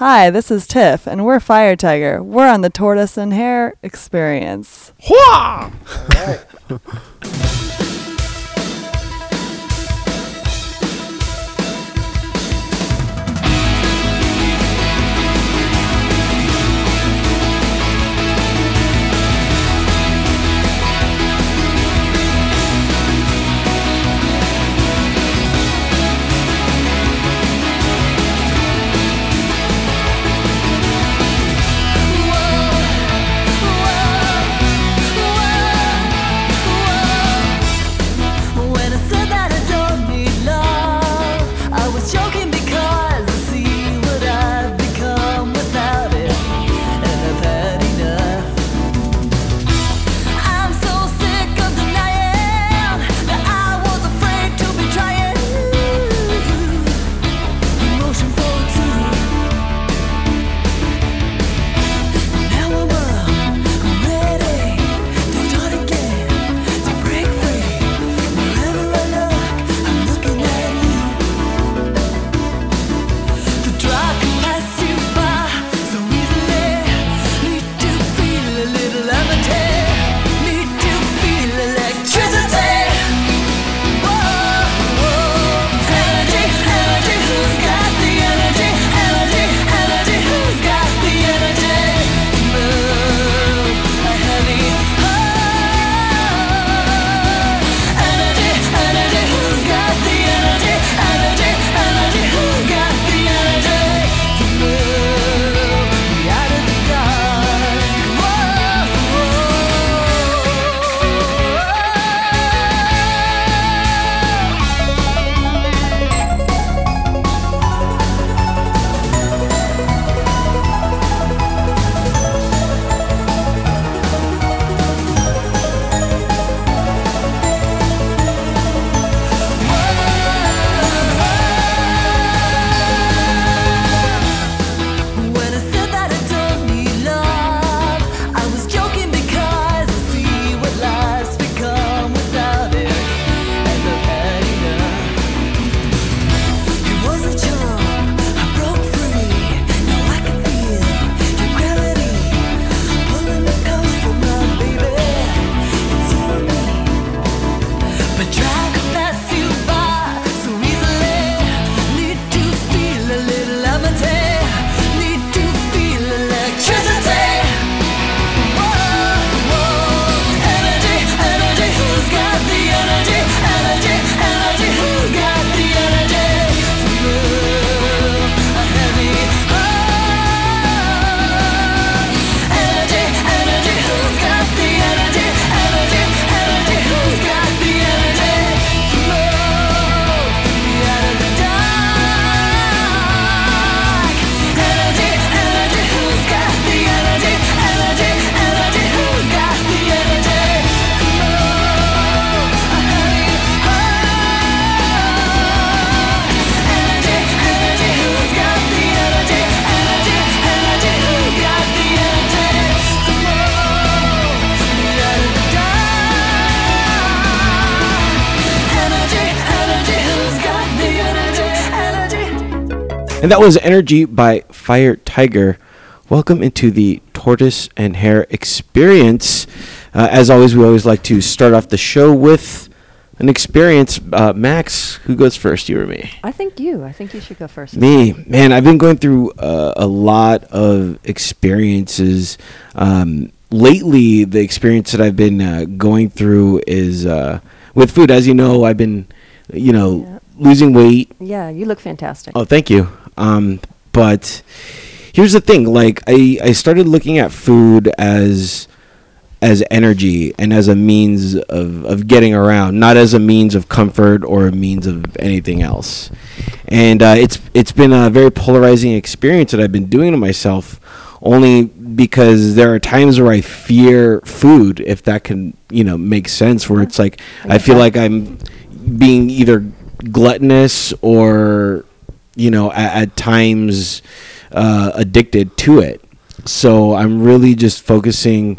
Hi, this is Tiff, and we're Fire Tiger. We're on the Tortoise and Hare experience. Hua! And that was Energy by Fire Tiger. Welcome into the Tortoise and Hare experience. Uh, as always, we always like to start off the show with an experience. Uh, Max, who goes first, you or me? I think you. I think you should go first. Me, man, I've been going through uh, a lot of experiences. Um, lately, the experience that I've been uh, going through is uh, with food. As you know, I've been, you know, Yeah. losing weight. Yeah, you look fantastic. Oh, thank you. Um, but here's the thing: like, I I started looking at food as as energy and as a means of, of getting around, not as a means of comfort or a means of anything else. And uh, it's it's been a very polarizing experience that I've been doing to myself, only because there are times where I fear food, if that can you know make sense. Where it's like I feel like I'm being either gluttonous or you know at, at times uh, addicted to it. So I'm really just focusing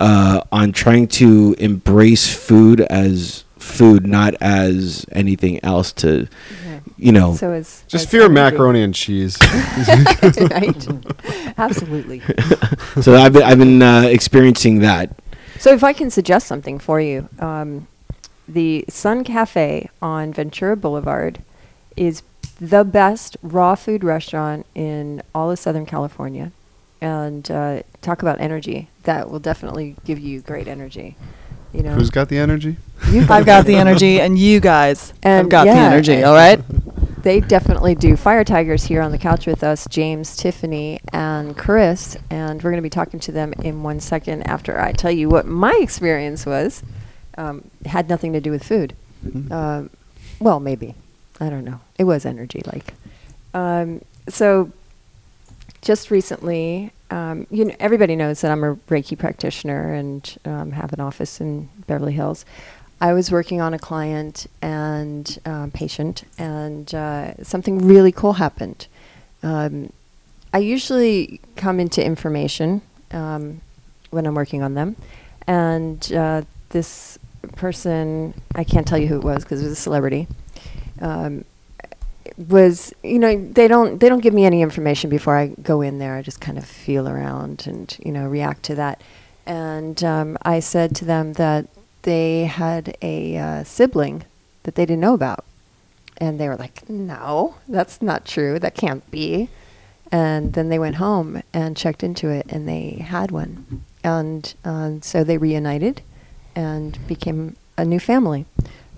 uh, on trying to embrace food as food, not as anything else to you know, So is Just is fear energy. macaroni and cheese. right? Absolutely. so I've been, I've been uh, experiencing that. So if I can suggest something for you, um, the Sun Cafe on Ventura Boulevard is the best raw food restaurant in all of Southern California. And uh, talk about energy. That will definitely give you great energy. You know, Who's got the energy? you I've got the energy, and you guys have And got the energy. All right. They definitely do. Fire Tigers here on the couch with us, James, Tiffany, and Chris, and we're going to be talking to them in one second after I tell you what my experience was. Um, had nothing to do with food. Um, well, maybe. I don't know. It was energy, like. Um, so, just recently, um, you know, everybody knows that I'm a Reiki practitioner and um, have an office in Beverly Hills. I was working on a client and um, patient, and uh, something really cool happened. Um, I usually come into information um, when I'm working on them, and uh, this person, I can't tell you who it was because it was a celebrity, um, was you know they don't they don't give me any information before I go in there. I just kind of feel around and you know react to that. And um, I said to them that they had a uh, sibling that they didn't know about, and they were like, "No, that's not true. That can't be." And then they went home and checked into it, and they had one, and uh, so they reunited and became a new family.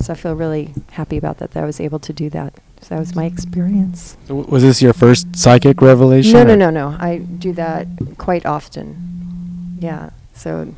So I feel really happy about that. That I was able to do that. So that was my experience. W- Was this your first psychic revelation? No, no, no, no. I do that quite often. Yeah. So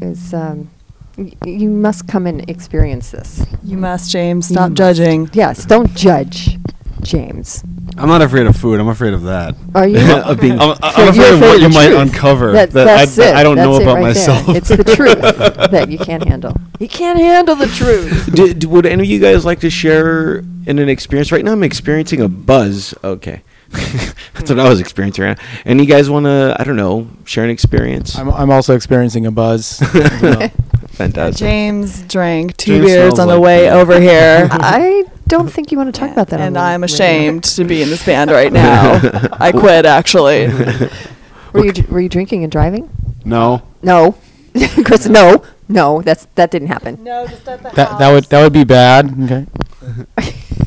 it's um, y- you must come and experience this. You must, James. You Stop must. judging. Yes. Don't judge, James. I'm not afraid of food. I'm afraid of that. Are you? Of being- I'm, I'm you're afraid of what the you might truth. uncover That- that, I, that's that it. I don't know That's it about right there. myself. It's the truth that you can't handle. You can't handle the truth. D- d- would any of you guys like to share in an experience? Right now, I'm experiencing a buzz. Okay, that's what I was experiencing. Right. And you guys want to? I don't know. Share an experience. I'm, I'm also experiencing a buzz. well. Fantastic. James drank two James beers smells on the like way over here. I don't think you want to talk about that. And I'm ashamed to be in this band right now. I quit, actually. Were you dr- were you drinking and driving? no. No, Chris. No, no. That's that didn't happen. No, just at the that that would that would be bad. Okay.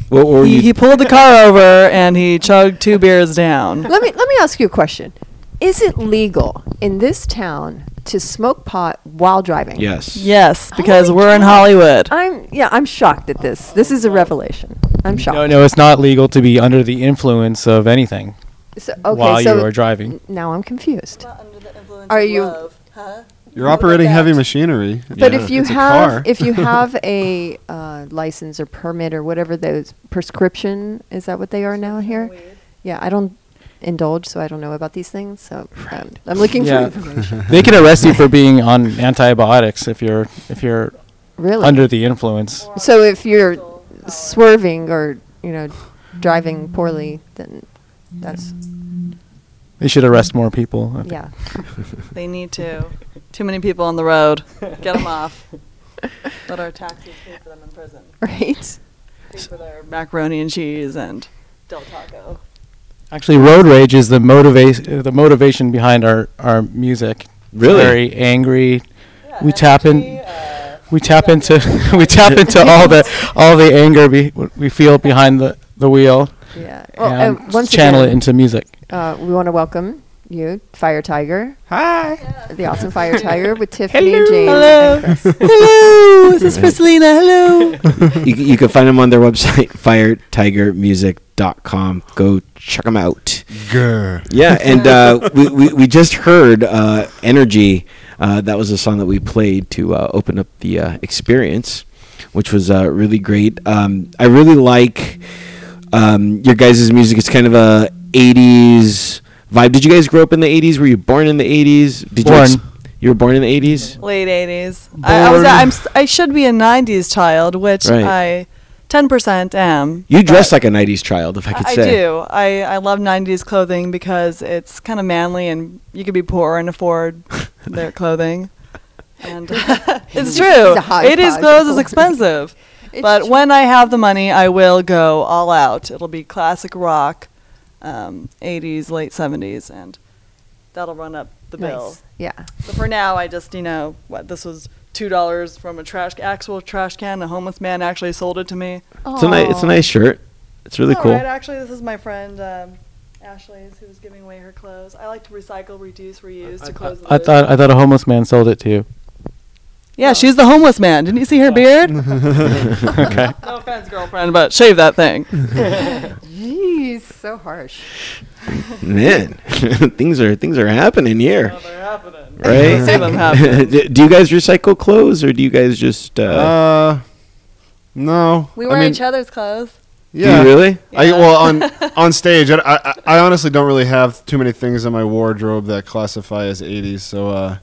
What were He, you? he pulled the car over and he chugged two beers down. let me let me ask you a question. Is it legal in this town to smoke pot while driving? yes. Yes, because Holy we're in. Hollywood. I'm yeah. I'm shocked at this. This is a revelation. I'm shocked. No, no, it's not legal to be under the influence of anything So, okay, while so you are driving. n- Now I'm confused. Are you- You're operating heavy machinery. But Yeah. if you It's have if you have a uh, license or permit or whatever those prescription is that what they are now here? Yeah, I don't indulge, so I don't know about these things. So um, I'm looking Yeah. for information. They can arrest you for being on antibiotics if you're if you're Really? under the influence. so if you're swerving or you know driving poorly, then that's They should arrest more people. I think. yeah. They need to. Too many people on the road. Get them off. Let our taxes pay for them in prison. Right. Pay for their macaroni and cheese and Del Taco. Actually, road rage is the motivation the motivation behind our our music. It's Really? Very angry. Yeah, We tap in- uh, We tap into we tap into all the all the anger be, we feel behind the the wheel Yeah. Well, and uh, once channel again, it into music. uh, we want to welcome you, Fire Tiger, Hi. the awesome Fire Tiger with Tiffany, James, Hello. and Chris. Hello, Hello. this is Christelina. Hello. you, you can find them on their website, firetigermusic.com. Go check them out. Grr. Yeah, and uh, we, we, we just heard uh, Energy. Uh, that was a song that we played to uh, open up the uh, experience, which was uh, really great. Um, I really like um, your guys' music. It's kind of a 80s vibe. Did you guys grow up in the 80s? Were you born in the 80s? Did Born. you you were born in the 80s? Late 80s. I, I was. I'm. I should be a 90s child, which Right. I 10% am. You dress like a 90s child, if I could I say. do. I, I love 90s clothing because it's kind of manly and you could be poor and afford their clothing. And it's true. a 80s clothes is expensive. It's but true. when I have the money, I will go all out. It'll be classic rock, um, 80s, late 70s, and that'll run up the bill. Yeah. So for now, I just, you know, what this was two dollars from a trash actual trash can. A homeless man actually sold it to me. It's a nice, it's a nice shirt. It's really All cool. right, actually, this is my friend um, Ashley's who's giving away her clothes. I like to recycle, reduce, reuse to close the I thought I thought a homeless man sold it to you. Yeah, she's the homeless man. Didn't you see her beard? okay. no offense, girlfriend, but shave that thing. Jeez, so harsh. Man, things are things are happening here, Oh, they're happening. right? I see them happen. do do you guys recycle clothes, or do you guys just? Uh, Uh, no. We I wear mean, each other's clothes. do Yeah. you really? I Yeah. well on on stage. I, I I honestly don't really have too many things in my wardrobe that classify as 80s. So uh,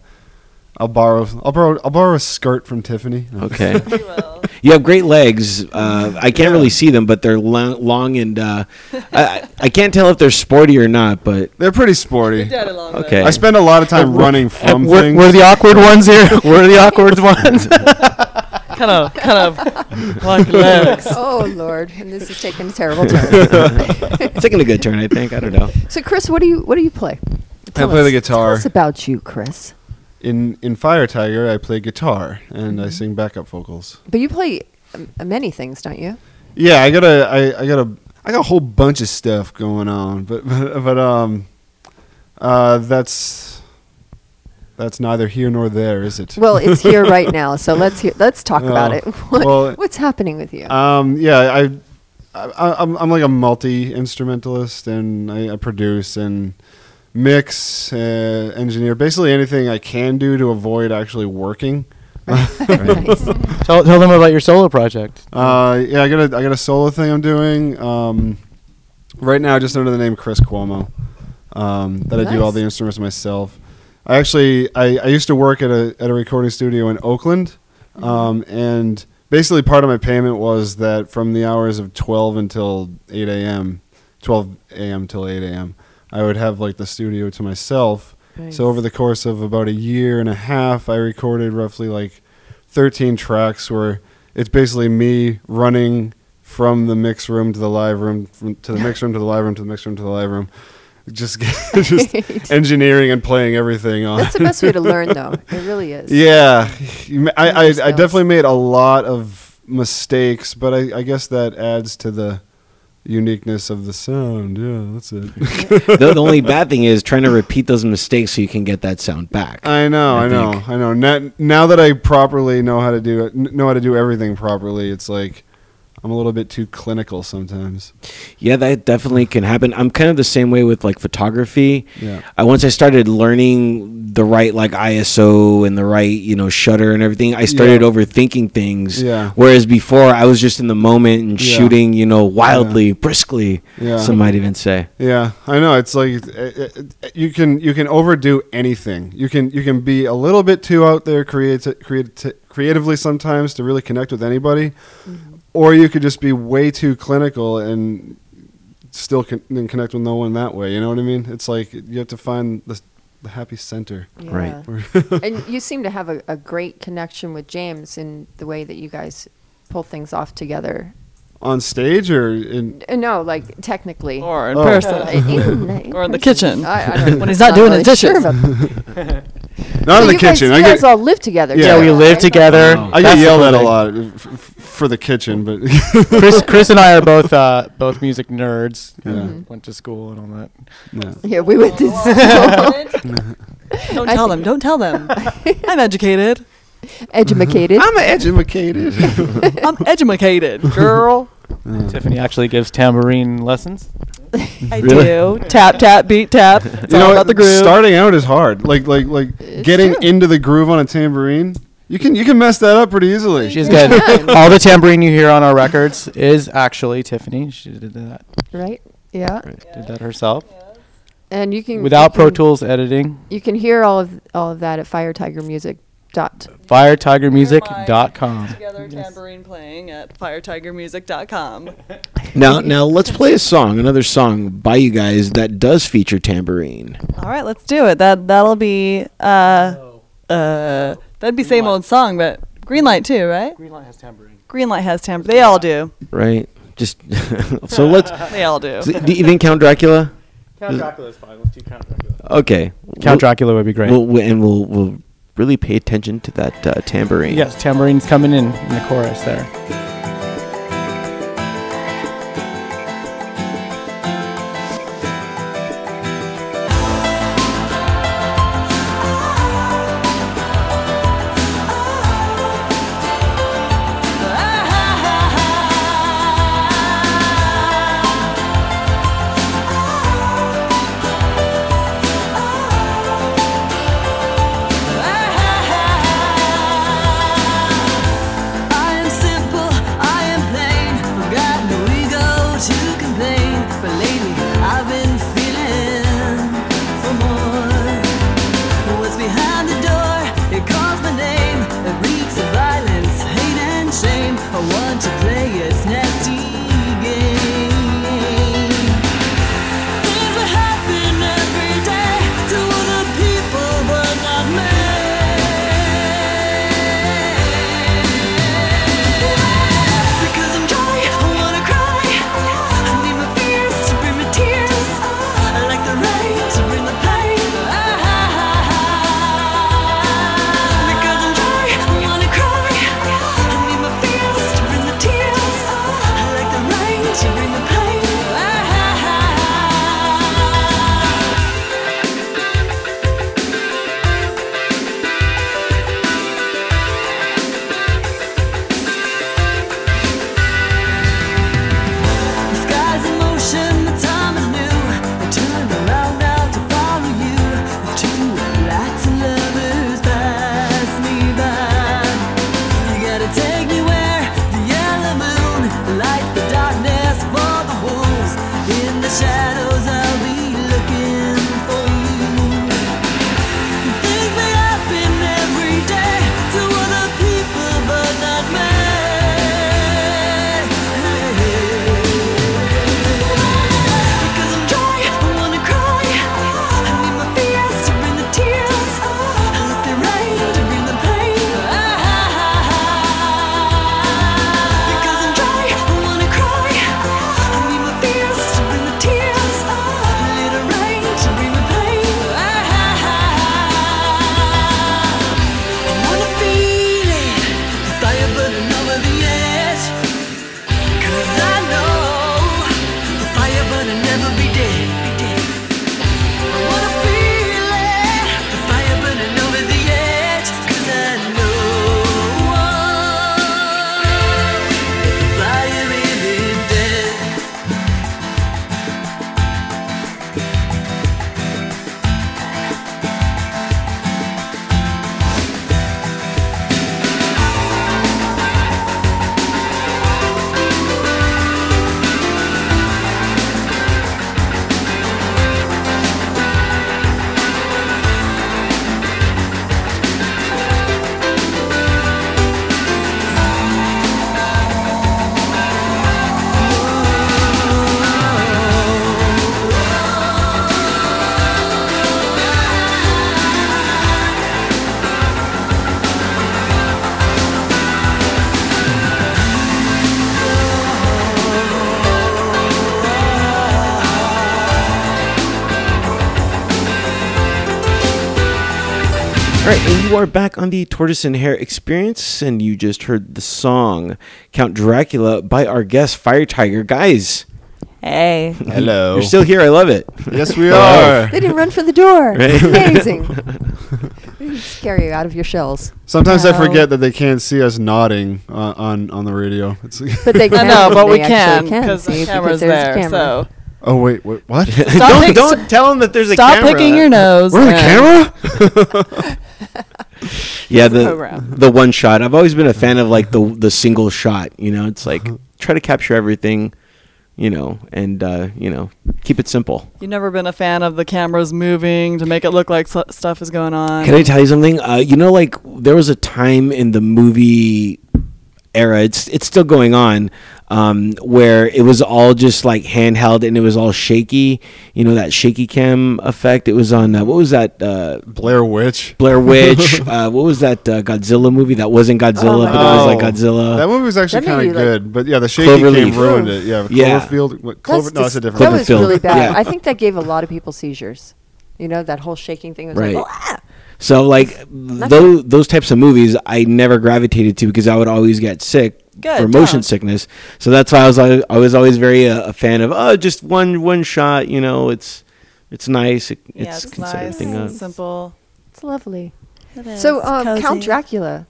I'll borrow I'll borrow I'll borrow a skirt from Tiffany. No. Okay. You have great legs. Uh, I can't really see them, but they're long, long and uh, I, I- I can't tell if they're sporty or not. But They're pretty sporty. Daddy long Okay. legs. I spend a lot of time running from we're, things. we're the awkward ones here. We're the awkward ones. kind of, kind of like legs. Oh Lord, and this is taking a terrible turn. it's taking a good turn, I think. I don't know. so Chris, what do you what do you play? I play us- the guitar. Tell us about you, Chris. In in Fire Tiger, I play guitar and Mm-hmm. I sing backup vocals. But you play um, many things, don't you? Yeah, I got a I, I got a I got a whole bunch of stuff going on, but but, but um uh that's that's neither here nor there, is it? Well, it's here right now, so let's hear, let's talk about Oh, it. What, well- what's happening with you? Um, yeah, I, I, I'm, I'm like a multi instrumentalist, and I, I produce and mix, uh, engineer, basically anything I can do to avoid actually working. nice. tell, tell them about your solo project. Uh, yeah, I got a, I got a solo thing I'm doing. Um, right now, just under the name Chris Cuomo. Um, that I do all the instruments myself. I actually, I, I used to work at a at a recording studio in Oakland, um, and basically part of my payment was that from the hours of 12 until 8 a.m., 12 a.m. till 8 a.m., I would have like the studio to myself. So over the course of about a year and a half, I recorded roughly like 13 tracks where it's basically me running from the mix room to the live room, from, to the mix room to the live room to the mix room to the live room, just just engineering and playing everything on. That's the best way to learn, though. It really is. Yeah, I, I, I definitely made a lot of mistakes, but I, I guess that adds to the uniqueness of the sound. Yeah, that's it. the, the only bad thing is trying to repeat those mistakes so you can get that sound back. I know, I I, know. I know. Now, now that I properly know how to do it, know how to do everything properly, it's like I'm a little bit too clinical sometimes. Yeah, that definitely can happen. I'm kind of the same way with like photography. Yeah. I once I started learning the right like ISO and the right you know shutter and everything, I started Yeah. overthinking things. Yeah. Whereas before I was just in the moment and Yeah. shooting, you know, wildly, briskly. Yeah. Some might even say. Yeah, I know. It's like uh, uh, you can you can overdo anything. You can you can be a little bit too out there, creati- creati- creatively sometimes to really connect with anybody, or you could just be way too clinical and still con- and connect with no one that way. You know what I mean? It's like you have to find the the happy center. Right. And you seem to have a, a great connection with James in the way that you guys pull things off together. On stage or in Uh, no, like technically. Or in Oh. person. In- in Or in the kitchen. I, I don't, When he's not doing his really sure dishes. about that. not So in the you guys- kitchen. you I guys all live together. Yeah, Yeah, we live right? together. Wow. I get That's the yelled at a lot f- f- for the kitchen, but Chris, Chris and I are both uh, both music nerds. Yeah. Uh, Went to school and all that. yeah. Yeah, we went to school. Don't tell them. Don't tell them. I'm educated. Educated. I'm educated. I'm educated, girl. Tiffany actually gives tambourine lessons. I Really? do. Tap, tap, beat, tap. It's you all know, about the groove. starting out is hard. Like like like It's getting true. into the groove on a tambourine. You can you can mess that up pretty easily. She's good. All the tambourine you hear on our records is actually Tiffany. She did that. right? Yeah. Did that herself And you can without you Pro can- Tools editing. You can hear all of all of that at Fire Tiger Music. Dot. FireTigerMusic.com. Together tambourine playing at firetigermusic.com. Now, now let's play a song, another song by you guys that does feature tambourine. All right, let's do it. That that'll be uh uh that'd be same old song, but Greenlight too, right? Greenlight has tambourine. Greenlight has tambourine. They all do. right? Just so let's. They all do. so do you think Count Dracula? Count Dracula is fine. Let's do Count Dracula. Okay. Count Dracula would be great. We'll, we'll, and we'll we'll really pay attention to that uh, tambourine. yes, tambourine's coming in in the chorus there. You are back on the Tortoise and Hare experience, and you just heard the song Count Dracula by our guest Fire Tiger. Guys, Hey. Hello. you're still here. I love it. Yes, we oh. are. They didn't run for the door. Right. Amazing. they didn't scare you out of your shells. Sometimes I No. forget that they can't see us nodding on on, on the radio. It's like, But they I can. know, but they we can actually because see the camera's there's a there. camera. So oh wait, wait what? don't pick- don't tell them that there's a camera. stop camera. picking your nose. We're on and- camera. Yeah, the the program. the one shot. I've always been a fan of like the the single shot. You know, it's like try to capture everything. You know, and uh, you know, keep it simple. You've never been a fan of the cameras moving to make it look like s- stuff is going on. Can I tell you something? Uh, you know, like there was a time in the movie era. It's it's still going on, um, where it was all just like handheld and it was all shaky. You know that shaky cam effect. It was on uh, what was that? Uh, Blair Witch. Blair Witch. uh, what was that uh, Godzilla movie? That wasn't Godzilla, my but it was like Oh, Godzilla. That movie was actually kind you, of like- good, but yeah, the shaky cam ruined it. Yeah, Yeah. Cloverfield. What, Clover, That's no, it's a different. That was really bad. Yeah. I think that gave a lot of people seizures. You know, that whole shaking thing was Right. like, "Ah!" So like those those types of movies, I never gravitated to because I would always get sick Good, for motion don't. sickness. So that's why I was al- I was always very uh, a fan of oh just one one shot. You know, it's it's nice. It, yeah, it's, it's nice, thing of- simple. it's lovely. It is. So, um, Count. Dracula,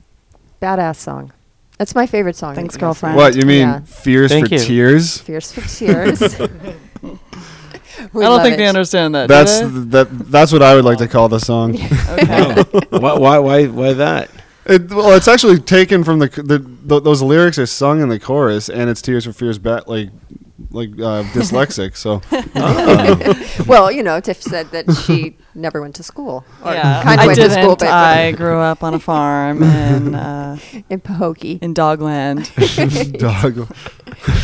badass song. That's my favorite song. Thanks, that you guys girlfriend. What you mean? Yeah. Fears Thank for you. tears. Fears for Tears. We I don't think it. they understand that. That's that. That's what I would like to call the song. okay. why, why why why that? It, well, it's actually taken from the, the, th those lyrics are sung in the chorus, and it's Tears for Fears, bat like like uh, dyslexic. So well, you know, Tiff said that she never went to school. Or yeah, kind of I went didn't. to school, but I grew up on a farm in uh, in Pahokee. in Dogland. dog.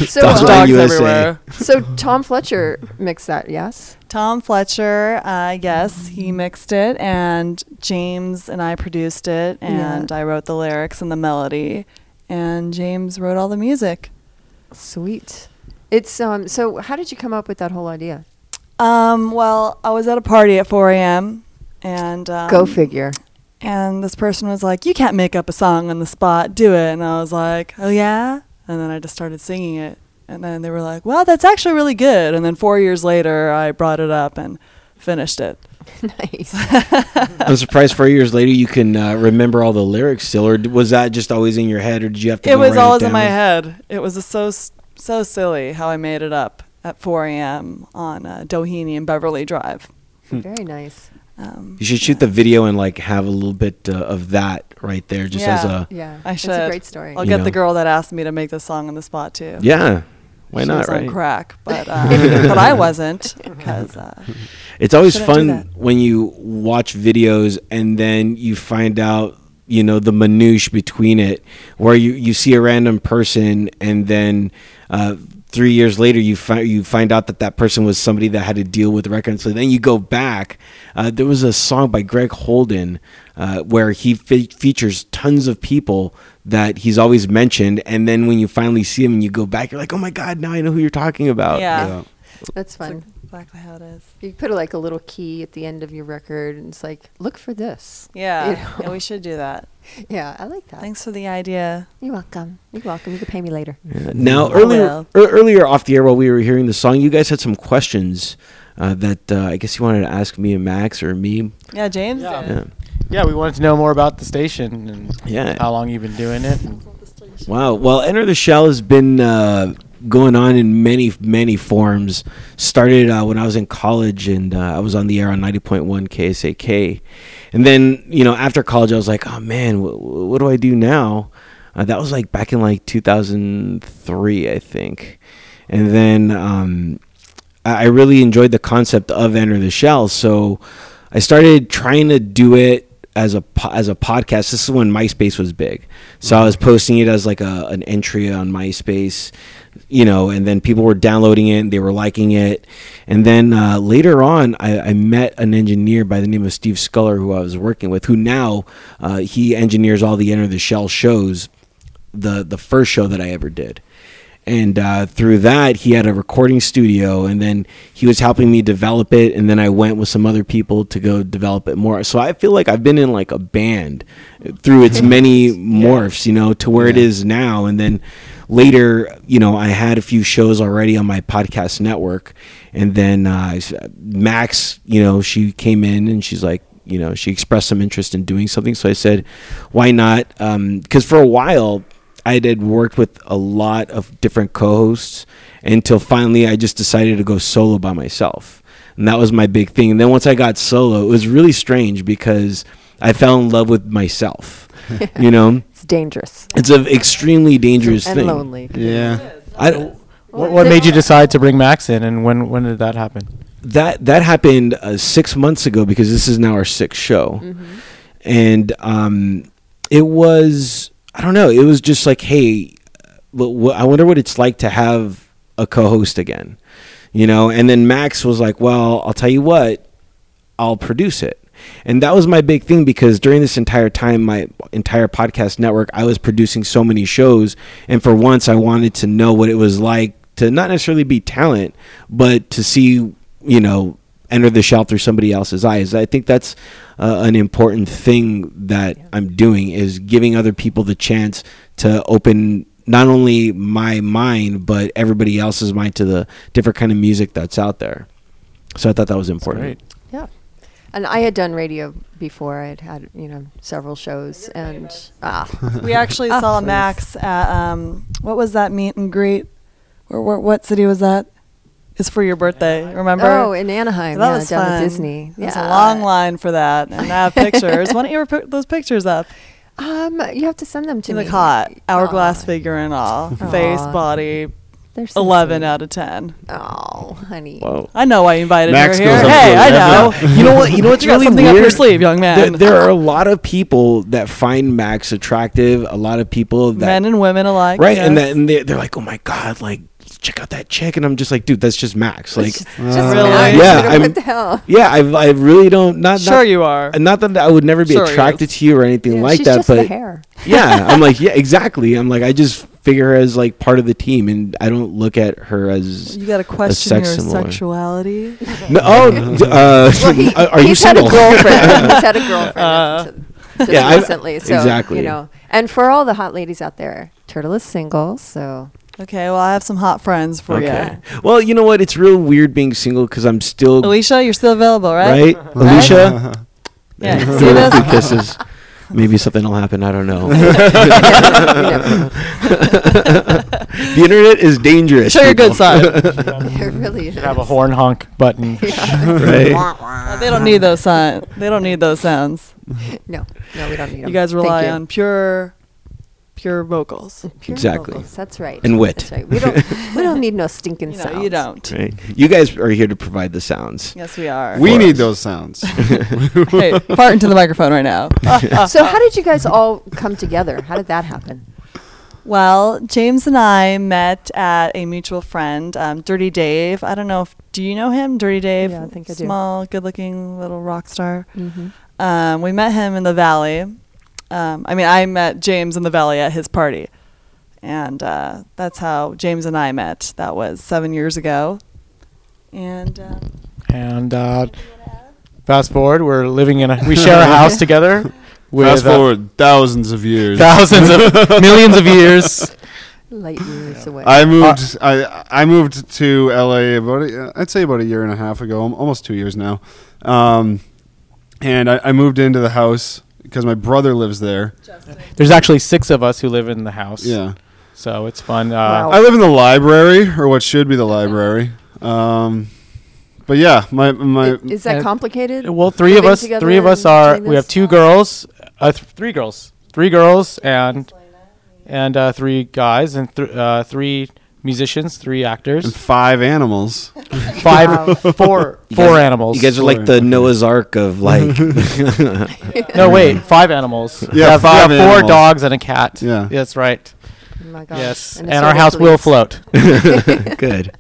So, Dogs um, Dog Dogs USA. everywhere. so Tom Fletcher mixed that, yes? Tom Fletcher, uh, yes, he mixed it, and James and I produced it, and I wrote the lyrics and the melody, and James wrote all the music. Sweet. It's um. So, how did you come up with that whole idea? Um, well, I was at a party at 4 a.m. and um, Go figure. And this person was like, "You can't make up a song on the spot. Do it." And I was like, "Oh yeah." And then I just started singing it. And then they were like, "Well, that's actually really good." And then 4 years later, I brought it up and finished it. nice. I'm surprised four years later you can uh, remember all the lyrics still, or was that just always in your head, or did you have to? It was write always in down? my head. It was so s- so silly how I made it up at 4 a.m. on uh, Doheny and Beverly Drive. Very nice. Um, You should shoot the video and like have a little bit uh, of that right there, just as a Yeah, I should. It's a great story. I'll You get know. the girl that asked me to make the song on the spot too. yeah. Why she not? was on Right. crack, but uh, but I wasn't because uh, It's always fun when you watch videos and then you find out, you know, the minutiae between it, where you, you see a random person and then uh, three years later you find you find out that that person was somebody that had to deal with the record. So then you go back. Uh, there was a song by Greg Holden uh, where he fe- features tons of people that he's always mentioned, and then when you finally see him and you go back, you're like, oh my god, now I know who you're talking about. yeah, Yeah. That's It's fun. Exactly how it is. You put like a little key at the end of your record, and it's like, look for this. Yeah, You know? yeah, we should do that. Yeah, I like that. Thanks for the idea. You're welcome. You're welcome. You can pay me later. Yeah. Now, earlier, will. ear- earlier off the air while we were hearing the song, you guys had some questions uh, that uh, I guess you wanted to ask me and Max or me. Yeah, James. Yeah. Yeah. Yeah, we wanted to know more about the station and Yeah. how long you've been doing it. Wow. Well, Enter the Shell has been uh, going on in many, many forms. Started uh, when I was in college and uh, I was on the air on 90.1 KSAK. And then, you know, after college, I was like, oh man, wh- wh- what do I do now? Uh, that was like back in like 2003, I think. And then um, I I really enjoyed the concept of Enter the Shell. So I started trying to do it as a as a podcast. This is when MySpace was big, so I was posting it as like a an entry on MySpace, you know, and then people were downloading it, and they were liking it, and then uh, later on, I, I met an engineer by the name of Steve Sculler who I was working with, who now uh, he engineers all the Enter the Shell shows, the the first show that I ever did. And uh, through that he had a recording studio and then he was helping me develop it and then i went with some other people to go develop it more. So i feel like i've been in like a band through its many morphs you know to where it is now. And then later you know i had a few shows already on my podcast network and then uh, max you know she came in and she's like you know she expressed some interest in doing something so i said why not because for a while I had worked with a lot of different co-hosts until finally I just decided to go solo by myself. And that was my big thing. And then once I got solo, it was really strange because I fell in love with myself. you know, dangerous it's an extremely dangerous and thing. lonely. Yeah. I, what, what made you decide to bring Max in, and when when did that happen? that that happened uh, six months ago because this is now our sixth show, Mm-hmm. and um, it was I don't know. It was just like, hey, wh- wh- I wonder what it's like to have a co-host again, you know. And then Max was like, well, I'll tell you what, I'll produce it. And that was my big thing because during this entire time, my entire podcast network, I was producing so many shows. And for once, I wanted to know what it was like to not necessarily be talent, but to see, you know, enter the shell through somebody else's eyes. I think that's uh, an important thing that I'm doing is giving other people the chance to open not only my mind, but everybody else's mind to the different kind of music that's out there. So I thought that was important. Great. Yeah. And I had done radio before. I had had, you know, several shows and ah, We actually Ah, saw please. Max at um, what was that meet and greet? Where, where, what city was that? It's for your birthday. Remember? oh, in Anaheim, that yeah, was down fun. at Disney. There's yeah. a long line for that, and I have pictures. Why don't you ever put those pictures up? Um, you have to send them to You me. look hot, hourglass Aw. figure and all, face, body, They're so eleven sweet. out of ten. Oh, honey. Whoa. I know why you invited Max her here. Hey, I know. you know what? You know what's you got really something weird? up your sleeve, young man. There, there are a lot of people that find Max attractive. A lot of people that Men and women alike. right, and that and they, they're like, "Oh my god, like check out that chick," and I'm just like, "Dude, that's just Max." Like, just, just Uh, Really? Max. Yeah, I'm- the hell? yeah, I I really don't not sure not, you are. not that I would never be Sure attracted is. to you or anything Yeah, like she's that, just the but hair. yeah, I'm like, yeah, exactly. I'm like, I just figure her as like part of the team, and I don't look at her as You got to question sex your symbol. sexuality. no. Oh, uh, Well, he, are you he's had a girlfriend. he's had a girlfriend Uh, just Yeah, I've- recently. So, exactly. You know, and for all the hot ladies out there, Turrtle is single. So Okay, well, I have some hot friends for okay. Well, you know what? It's real weird being single because I'm still. Alicia, you're still available, right? right, Alicia. Yeah. See her a this? few kisses. Maybe something will happen. I don't know. the internet is dangerous. Show your good people. side. it really is. Have a horn honk button. right? They don't need those sounds. They don't need those sounds. No, no, we don't need 'em. You guys rely you. on pure, pure vocals. Pure Exactly. vocals, That's right. And wit. That's right. We don't. we don't need no stinking You know, sounds. you don't. Right. You guys are here to provide the sounds. Yes, we are. We For need us. those sounds. hey, fart into the microphone right now. So how did you guys all come together? How did that happen? Well, James and I met at a mutual friend, um, Dirty Dave. I don't know if do you know him, Dirty Dave? Yeah, I think I do. Small, good-looking little rock star. Mm-hmm. Um, we met him in the valley. Um, I mean, I met James in the valley at his party, and uh, that's how James and I met. That was seven years ago. And um, And uh, fast forward, we're living in a, we share a house together with Fast uh, forward thousands of years. thousands of millions of years. Light years away. I moved. I I moved to LA about a, I'd say about a year and a half ago, almost two years now. Um, and I, I moved into the house because my brother lives there. There's actually six of us who live in the house. Yeah, So it's fun. Uh, Wow. I live in the library, or what should be the library. Um, but yeah, my my I- is that complicated? Well, three of us. Three of us are. We have this? two girls. Uh, th- three girls. Three girls and and uh, three guys and th- uh, three musicians, three actors, and actors, five animals. five, four, You four guys- animals. You guys are like the Noah's Ark of like. no, wait, five animals. Yeah, we have, we five have four animals. dogs and a cat. Yeah. that's right. Oh my gosh. yes, a and, our soda house will float. Good.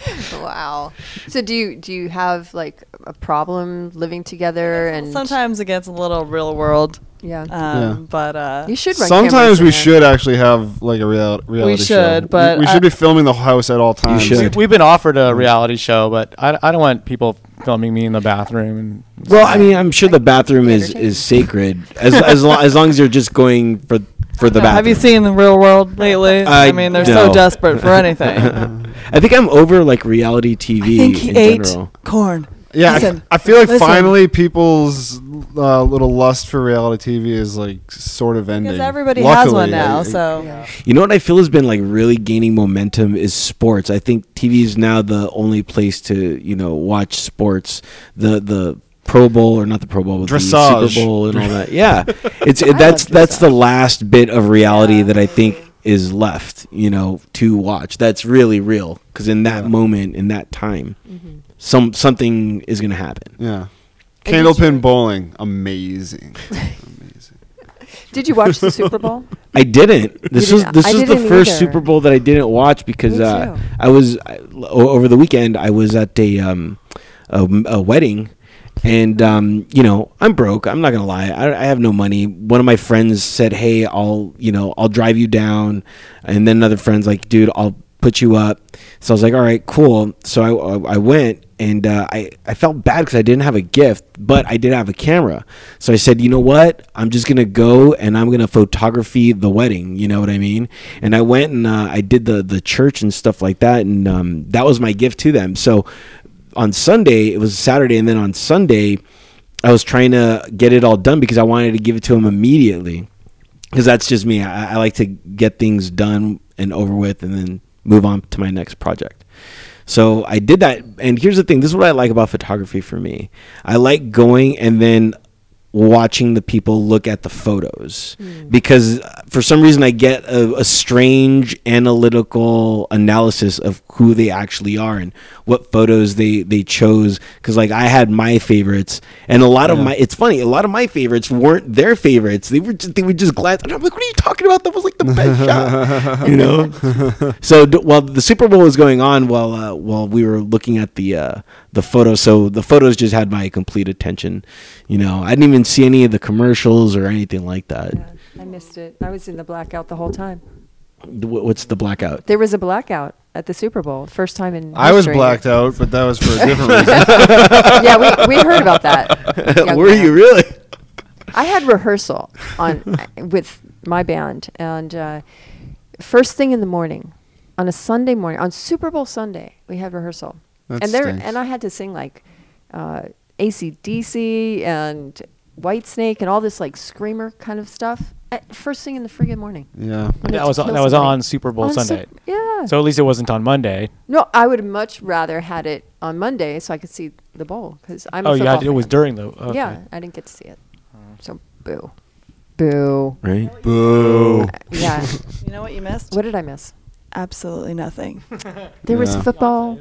Wow. So do you do you have like a problem living together and sometimes it gets a little real world. yeah. Um, Yeah. But uh, you should run Sometimes we there. should actually have like a real, reality show. should, but we, we should be filming the house at all times. should. We've been offered a reality show, but I, I don't want people filming me in the bathroom. And Well, I mean, I'm sure the bathroom is, is sacred as as, lo- as long as you're just going for for the Yeah, bathroom. have you seen the real world lately? I, I mean, they're no. so desperate for anything. I think I'm over like reality I TV think he in ate general. corn. Yeah, Listen, I, feel like listen. finally people's uh, little lust for reality TV is like sort of ending. Because everybody has one now, I- so Yeah. You know what I feel has been like really gaining momentum is sports. I think TV is now the only place to you know watch sports. The the Pro Bowl or not the Pro Bowl, but the Dressage. Super Bowl and all that. Yeah, it's I that's that's the last bit of reality Yeah. that I think is left. You know to watch. That's really real because in that Yeah. moment, in that time, Mhm. some something is gonna happen. yeah. Candlepin bowling, amazing, amazing. Did you watch the Super Bowl? I didn't. This was didn't? this I was the first either. Super Bowl that I didn't watch because uh. I was I, o- over the weekend. I was at a um a, a wedding, and um you know I'm broke. I'm not gonna lie. I, I have no money. One of my friends said, "Hey, I'll you know I'll drive you down," and then another friend's like, "Dude, I'll put you up." So I was like, "All right, cool." So I I went. And uh, I, I felt bad because I didn't have a gift, but I did have a camera. So I said, you know what? I'm just gonna go and I'm gonna photography the wedding. You know what I mean? And I went and uh, I did the the church and stuff like that, and um, that was my gift to them. So on Sunday, it was Saturday, and then on Sunday, I was trying to get it all done because I wanted to give it to him immediately. Because that's just me. I, I like to get things done and over with, and then move on to my next project. So I did that, and here's the thing: this is what I like about photography for me. I like going and then watching the people look at the photos. Because uh, for some reason I get a, a strange analytical analysis of who they actually are and what photos they they chose. Because like I had my favorites and a lot of my it's funny a lot of my favorites weren't their favorites. They were just, they would just and I'm like what are you talking about? That was like the best shot. You know? So d- while the Super Bowl was going on while uh, while we were looking at the uh, the photos so the photos just had my complete attention. You know I didn't even see any of the commercials or anything like that I missed it. I was in the blackout the whole time. What's the blackout There was a blackout at the Super Bowl, first time in. I was blacked out, but that was for a different reason. yeah, we, we heard about that. Yeah, were you really I had rehearsal on with my band, and uh, first thing in the morning, on a Sunday morning, on Super Bowl Sunday, we had rehearsal, That and there, stinks. and I had to sing like uh, ACDC and Whitesnake and all this like screamer kind of stuff. At first thing in the friggin' morning. Yeah. Wanted That was on, that was on Super Bowl On Sup- Sunday. yeah. So at least it wasn't on Monday. no, I would much rather had it on Monday so I could see the bowl because I'm. a oh, you had football it was during the. Oh, okay. Yeah, I didn't get to see it. Mm. So boo, boo. right Boo. Yeah. You know what you missed? what did I miss? Absolutely nothing. There was Yeah. football.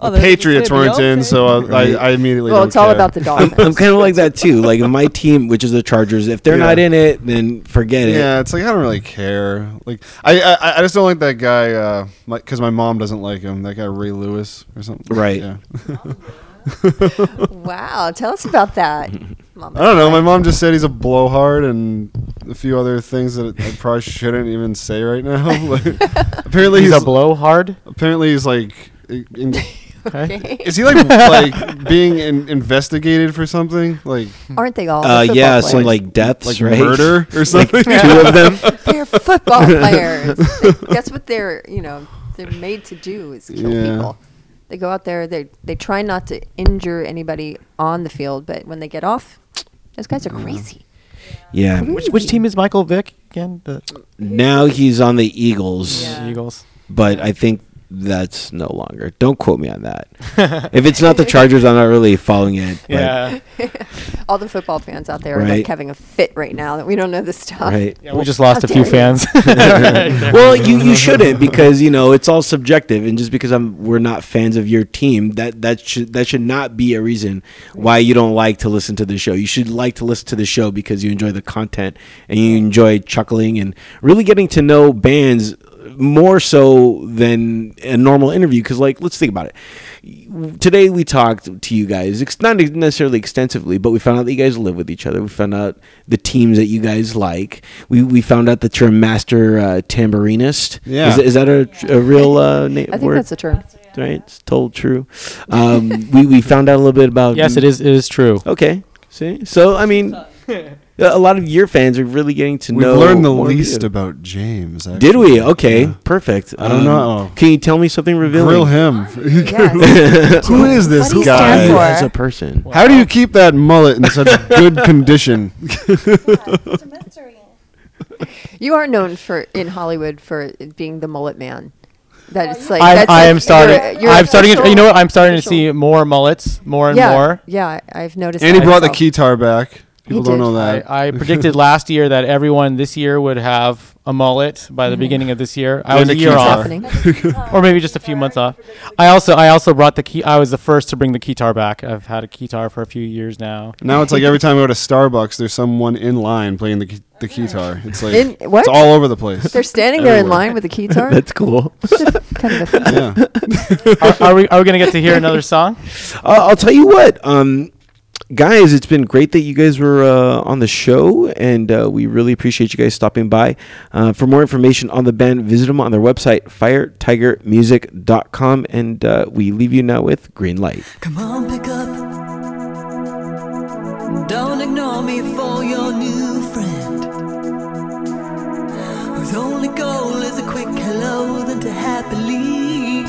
Oh, The Patriots weren't in, Beyonce. so I, Right. I, I immediately. Well, don't it's all care. about the I'm, Dolphins. I'm kind of like that too. Like my team, which is the Chargers, if they're Yeah. not in it, then forget it. Yeah, it's like I don't really care. Like I, I, I just don't like that guy. Uh, because my mom doesn't like him. That guy Ray Lewis or something. Right. Yeah. wow, tell us about that. Mom, I don't know. My mom just said he's a blowhard and a few other things that I probably shouldn't even say right now. Apparently He's he's, a blowhard. apparently he's like. In, Okay. is he like like being in, investigated for something like Aren't they all? Uh, yeah, football some like deaths, like right? murder or something? Two of them. they're football players. They- that's what they're you know they're made to do is kill Yeah. people. They go out there. They they try not to injure anybody on the field, but when they get off, those guys are crazy. Yeah. Which which team is Michael Vick again? The Now he's on the Eagles, Yeah. Eagles. but I think that's no longer. Don't quote me on that. if it's not the Chargers, I'm not really following it. but- Yeah. All the football fans out there are Right. like having a fit right now that we don't know this stuff. Right. Yeah, we just lost How a few fans. well, you, you shouldn't because you know it's all subjective, and just because I'm we're not fans of your team, that that should that should not be a reason why you don't like to listen to the show. You should like to listen to the show because you enjoy the content and you enjoy chuckling and really getting to know bands more so than a normal interview. Because like, let's think about it. Today we talked to you guys, it's not necessarily extensively, but we found out that you guys live with each other. We found out the teams that you guys like. We we found out that you're a master uh, tambourinist. Yeah. is, is that a, a real uh, na- I think word? that's a term. right. It's told true. Um, we we found out a little bit about. yes, it is. It is true. Okay. See, so I mean, a lot of your fans are really getting to know. We've know. learned the least you. about James. Did we? Okay, Yeah. perfect. Um, I don't know. Can you tell me something revealing? Grill him. Yes. Who is this What guy? stand as a person. How do you keep that mullet in such good condition? It's a mystery. You are known for in Hollywood for being the mullet man. That it's like I, that's I like am starting. you're- you're I'm starting. To, you know what? I'm starting to see more mullets, more and yeah, more. Yeah, I've noticed. and he that brought the myself. keytar back. People don't know that. I, I predicted last year that everyone this year would have a mullet by the beginning of this year. I was a a year keytar. off, or maybe just a few months off. I also I also brought the key. I was the first to bring the keytar back. I've had a keytar for a few years now. now it's like every time I go to Starbucks, there's someone in line playing the key- the keytar. It's like In- what? it's all over the place. They're standing there in Everywhere. line with a keytar. That's cool. kind of offensive. yeah. are, are we are we gonna get to hear another song? Uh, I'll tell you what, um, guys, it's been great that you guys were uh, on the show, and uh, we really appreciate you guys stopping by. Uh, for more information on the band, visit them on their website, firetigermusic.com, and uh, we leave you now with Greenlight. Come on, pick up. Don't ignore me for your new friend. Whose only goal is a quick hello, then to happily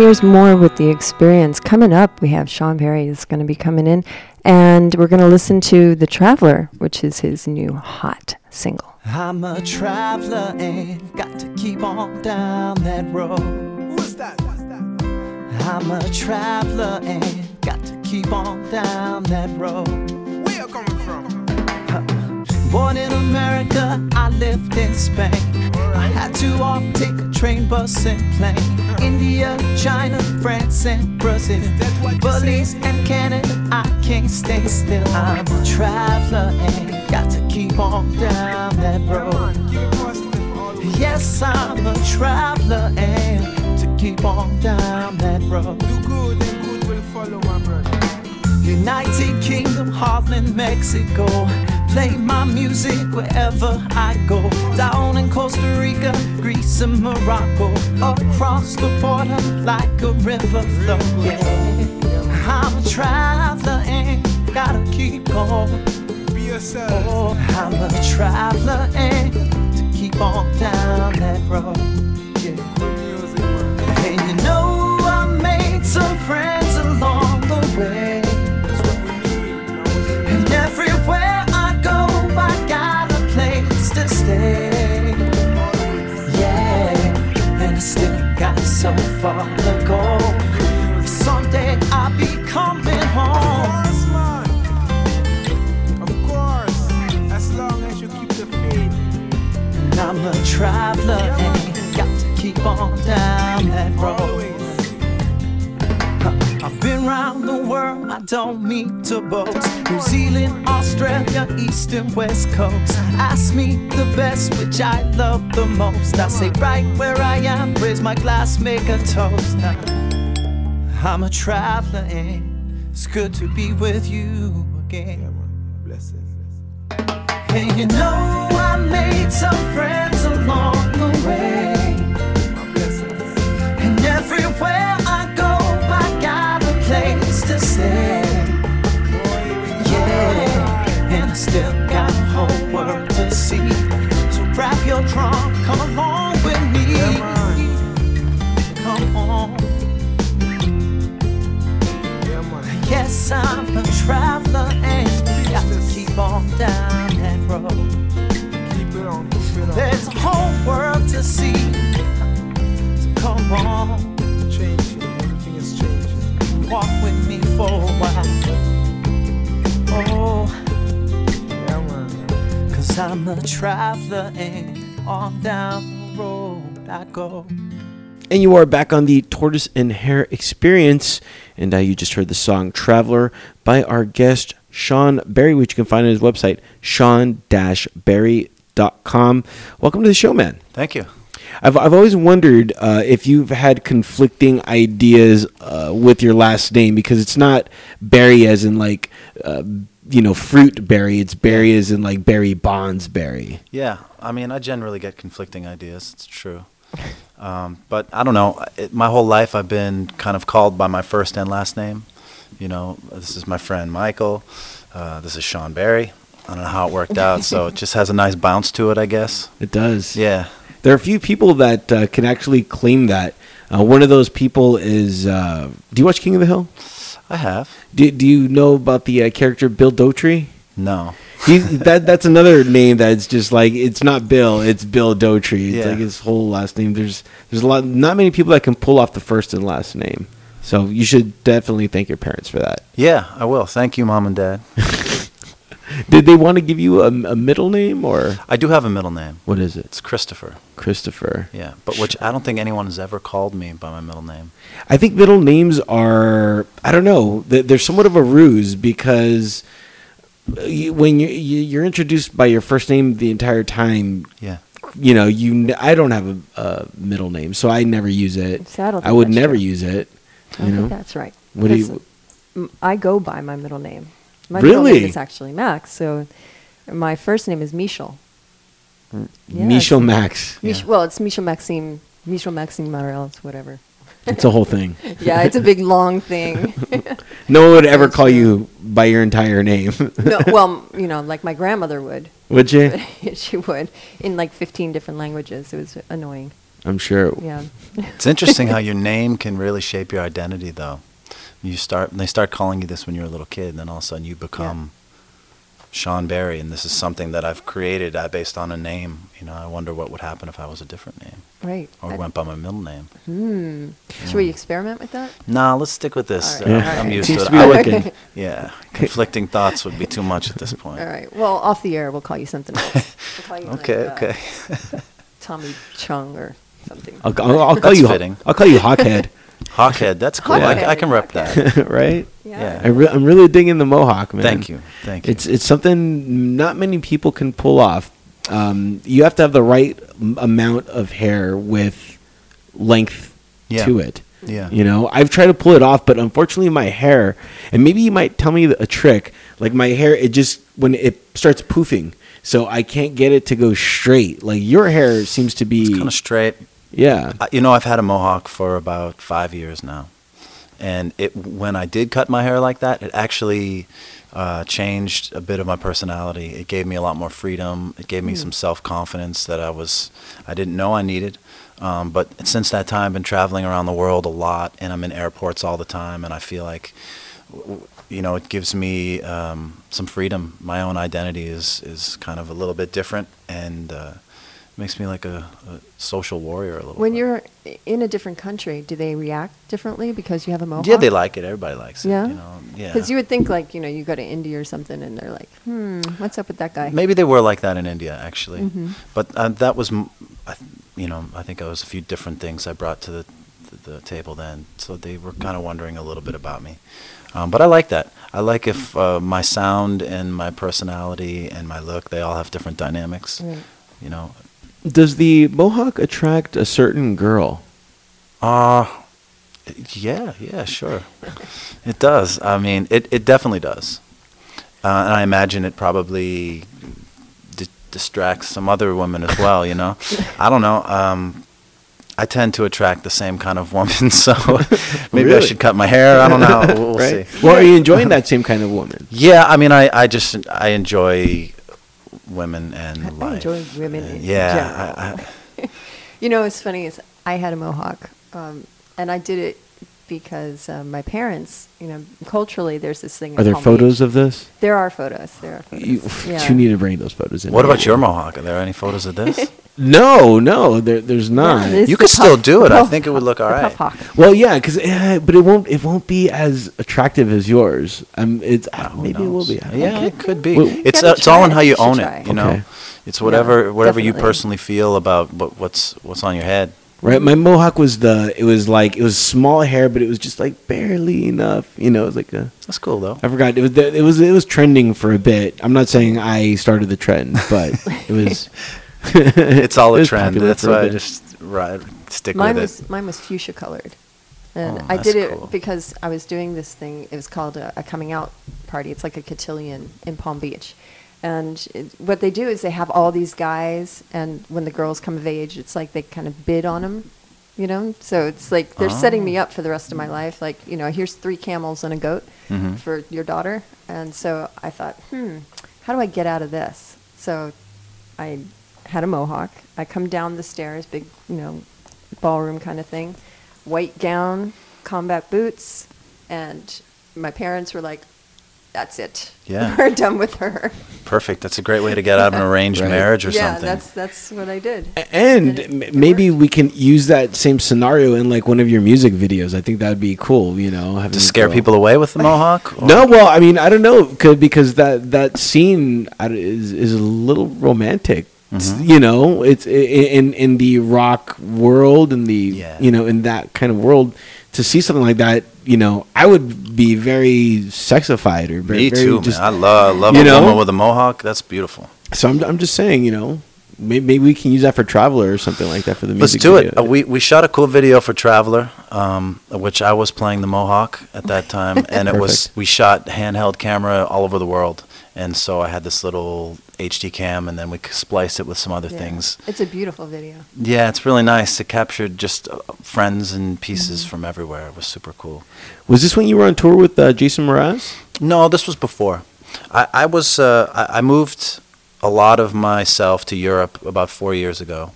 here's more with the experience. Coming up, we have Shawn Barry is going to be coming in, and we're going to listen to The Traveler, which is his new hot single. I'm a traveler and got to keep on down that road. Who's that? I'm a traveler and got to keep on down that road. Where you coming from? Born in America, I lived in Spain. I had to walk, take a train, bus, and plane. India, China, France, and Brazil. Belize and Canada, I can't stay still. I'm a traveler and got to keep on down that road. Yes, I'm a traveler and to keep on down that road. Do good and good will follow my brother. United Kingdom, Holland, Mexico. Play my music wherever I go. Down in Costa Rica, Greece, and Morocco, across the border like a river flow. Yeah, I'm a traveler and gotta keep going. Be yourself. Oh, I'm a traveler and to keep on down that road. Yeah. And you know I made some friends so far to go. Someday I'll be coming home. Of course. As long as you keep the faith. And I'm a traveler and got to keep on down that road. I've been round the world, I don't mean to boast. New Zealand, Australia, East and West Coast. Ask me the best, which I love the most. I say, right where I am, raise my glass, make a toast. I'm a traveler, and it's good to be with you again. And you know, I made some friends along the way. And everywhere I go, I got a place to stay. Still got a whole world to see. So grab your trunk, come along with me. Yeah, man. Come on. Yeah, man. Yes, I'm a traveler and got to keep on down that road. Keep it on. Keep it on. There's a whole world to see. So come on. Changing. Everything is changing. walk with me for a while. Oh, Yeah, man. cause I'm a traveler and on down the road I go. And you are back on the Tortoise and Hare experience. And uh, you just heard the song Traveler by our guest, Shawn Barry, which you can find on his website, shawn barry.com. Welcome to the show, man. Thank you. I've, I've always wondered uh, if you've had conflicting ideas uh, with your last name because it's not Berry as in like, uh, you know, fruit berry. It's Berry as in like Barry Bonds Berry. Yeah, I mean, I generally get conflicting ideas. It's true. Um, but I don't know. It, my whole life, I've been kind of called by my first and last name. You know, this is my friend Michael. Uh, this is Shawn Barry. I don't know how it worked out, so it just has a nice bounce to it, I guess. It does. Yeah. There are a few people that uh, can actually claim that. Uh, one of those people is. Uh, do you watch King of the Hill? I have. Do, do you know about the uh, character Bill Dauterive? No. He, that that's another name that's just like it's not Bill, it's Bill Dauterive. It's Yeah. like his whole last name. There's there's a lot, not many people that can pull off the first and last name. So you should definitely thank your parents for that. Yeah, I will. Thank you, mom and dad. Did they want to give you a, a middle name or I do have a middle name. what is it? It's Christopher. Christopher. Yeah, but which I don't think anyone has ever called me by my middle name. I think middle names are I don't know they- they're somewhat of a ruse because uh, when you you- you're introduced by your first name the entire time Yeah. you know you I don't have a, a middle name so I never use it See, I don't I would never true. use it I you know think that's right. What do you- Because, m- I go by my middle name. My middle name is actually Max. So my first name is Michel. Mm, yeah, Michel Max Mich- Well, it's Michel Maxime. Michel Maxime Marel. It's whatever. it's a whole thing yeah, it's a big long thing. no one would ever That's call right. you by your entire name no, well, you know, like my grandmother would. would you she would in like 15 different languages. It was annoying. I'm sure Yeah. It's interesting how your name can really shape your identity, though. You start, they start calling you this when you're a little kid, and then all of a sudden you become Shawn Barry, and this is something that I've created uh, based on a name. You know, I wonder what would happen if I was a different name Right. or I- went by my middle name. Hmm. Should we experiment with that? Nah, let's stick with this. All right, Uh, all I'm right. used Seems to to it. be I- working. yeah, conflicting thoughts would be too much at this point. All right. Well, off the air, we'll call you something else. We'll call you Okay, like, uh, okay. Tommy Chong or something. I'll, I'll, I'll call That's you fitting. I'll call you Hawkhead Hawkhead, that's cool. I, Hawkhead, I can rep Hawkhead. that. right Yeah. I re- I'm really digging the mohawk man Thank you, thank you. It's it's something not many people can pull off. Um, you have to have the right m- amount of hair with length Yeah. to it. Yeah. You know, I've tried to pull it off, but unfortunately, my hair, and maybe you might tell me a trick. Like my hair, it just when it starts poofing, so I can't get it to go straight. Like your hair seems to be Kind of straight. Yeah. I- You know, I've had a mohawk for about five years now, and it when I did cut my hair like that, it actually uh, changed a bit of my personality. It gave me a lot more freedom. It gave me some self confidence that I was I didn't know I needed. Um, but since that time, I've been traveling around the world a lot, and I'm in airports all the time, and I feel like. w- You know, it gives me um, some freedom. My own identity is, is kind of a little bit different, and uh, makes me like a, a social warrior a little. Bit. When bit. you're in a different country, do they react differently because you have a mohawk? Yeah, they like it. Everybody likes it. Yeah? You know, yeah. Because you would think like you know you go to India or something and they're like, hmm, what's up with that guy? Maybe they were like that in India, actually. Mhm. But uh, that was, m- I th- you know, I think it was a few different things I brought to the, to the table then. So they were kind of wondering a little bit about me. Um, but I like that. I like if uh, my sound and my personality and my look, they all have different dynamics. Right. You know, Does the mohawk attract a certain girl? Uh, yeah, yeah, sure. it does. I mean, it, it definitely does. Uh, and I imagine it probably di- distracts some other women as well, you know? I don't know. Um, I tend to attract the same kind of woman, so maybe I should cut my hair. I don't know. We'll, we'll right? see. Well, are you enjoying that same kind of woman? Yeah, I mean, I, I just I enjoy women and I life. enjoy women Uh, in yeah, general. I, I, You know, what's funny is I had a mohawk, um, and I did it because um, my parents, you know, culturally, there's this thing. Are there photos Beach. of this? There are photos. There are photos. You, yeah. you need to bring those photos in. what about your mohawk? Are there any photos of this? No, no, there, there's not. there's you the could still puff- do it. I think it would look all the right. puff hawk. Well, yeah, because but it won't it won't be as attractive as yours. Um, it's uh, Who maybe it will be. Yeah, know. it could be. Well, it's uh, it's all try in how you You own it. You know, Okay. it's whatever whatever you personally feel about what, what's what's on your head. Right, my mohawk was the it was like it was small hair, but it was just like barely enough. You know, it was like a That's cool though. I forgot it was the, it was it was trending for a bit. I'm not saying I started the trend, but it was. It's all a was trend. That's why I just right, stick Mine with was it. mine was fuchsia colored, and Oh, I did it cool. because I was doing this thing. It was called a, a coming out party. It's like a cotillion in Palm Beach, and it, what they do is they have all these guys, and when the girls come of age, it's like they kind of bid on them, you know. So it's like they're setting me up for the rest of my life. Like you know, here's three camels and a goat Mhm. for your daughter, and so I thought, hmm, how do I get out of this? So I had a mohawk. I come down the stairs, big, you know, ballroom kind of thing, white gown, combat boots, and my parents were like, "That's it. Yeah. we're done with her." Perfect. That's a great way to get out of an arranged Right. marriage or yeah, something. Yeah, that's that's what I did. And it- m- it maybe worked. we can use that same scenario in like one of your music videos. I think that would be cool. You know, having to scare girl- people away with the mohawk. or- No, well, I mean, I don't know, 'cause- because that that scene is is a little romantic. Mhm. You know, it's in in the rock world and the Yeah. you know in that kind of world to see something like that. You know, I would be very sexified or very, Me very too, just- man. I love love you a know? woman with a mohawk. That's beautiful. So I'm I'm just saying, you know, maybe, maybe we can use that for Traveler or something like that for the music. Let's do video. it. Uh, we we shot a cool video for Traveler, um, which I was playing the Mohawk at that time, and it was we shot handheld camera all over the world, and so I had this little HD cam, and then we spliced it with some other Yeah. things. It's a beautiful video. Yeah, it's really nice. It captured just uh, friends and pieces Mm-hmm. from everywhere. It was super cool. Was this when you were on tour with uh, Jason Mraz? No, this was before. I, I was uh, I, I moved a lot of myself to Europe about four years ago.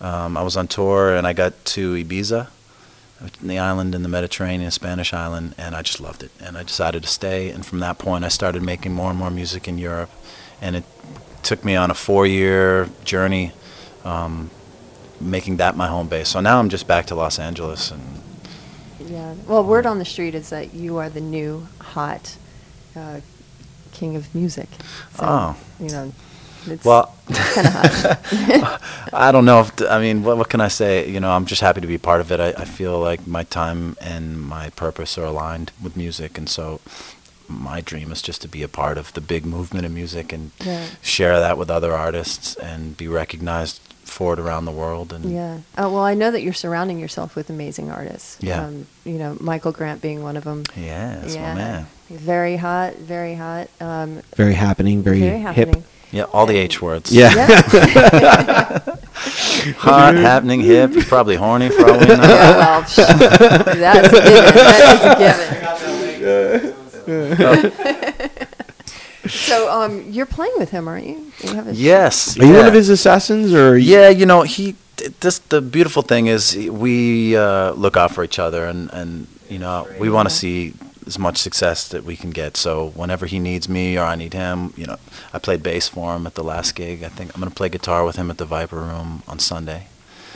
Um, I was on tour and I got to Ibiza, the island in the Mediterranean, Spanish island, and I just loved it. And I decided to stay. And from that point, I started making more and more music in Europe, and it took me on a four-year journey, um, making that my home base. So now I'm just back to Los Angeles, and Yeah. Well, word on the street is that you are the new hot uh, king of music. So, Oh. You know, it's well. kind of hot. I don't know if I mean what, what can I say? You know, I'm just happy to be part of it. I, I feel like my time and my purpose are aligned with music, and so my dream is just to be a part of the big movement of music and Yeah. share that with other artists and be recognized for it around the world. And Yeah. Oh, well, I know that you're surrounding yourself with amazing artists. Yeah. Um, you know, Michael Grant being one of them. yeah, that's my man. Very hot, very hot. Um, Very happening, very, very hip. Happening. Yeah, all the H words. Yeah. Hot, happening, hip. He's probably horny for all we know. Yeah, well, that's a given. That is a given. so, um, you're playing with him, aren't you? You have a sh- Yes. Are you one of his assassins, or you- Yeah, you know, he. th- This the beautiful thing is we uh, look out for each other, and and you know we want to see as much success that we can get. So whenever he needs me or I need him, you know, I played bass for him at the last gig. I think I'm gonna play guitar with him at the Viper Room on Sunday.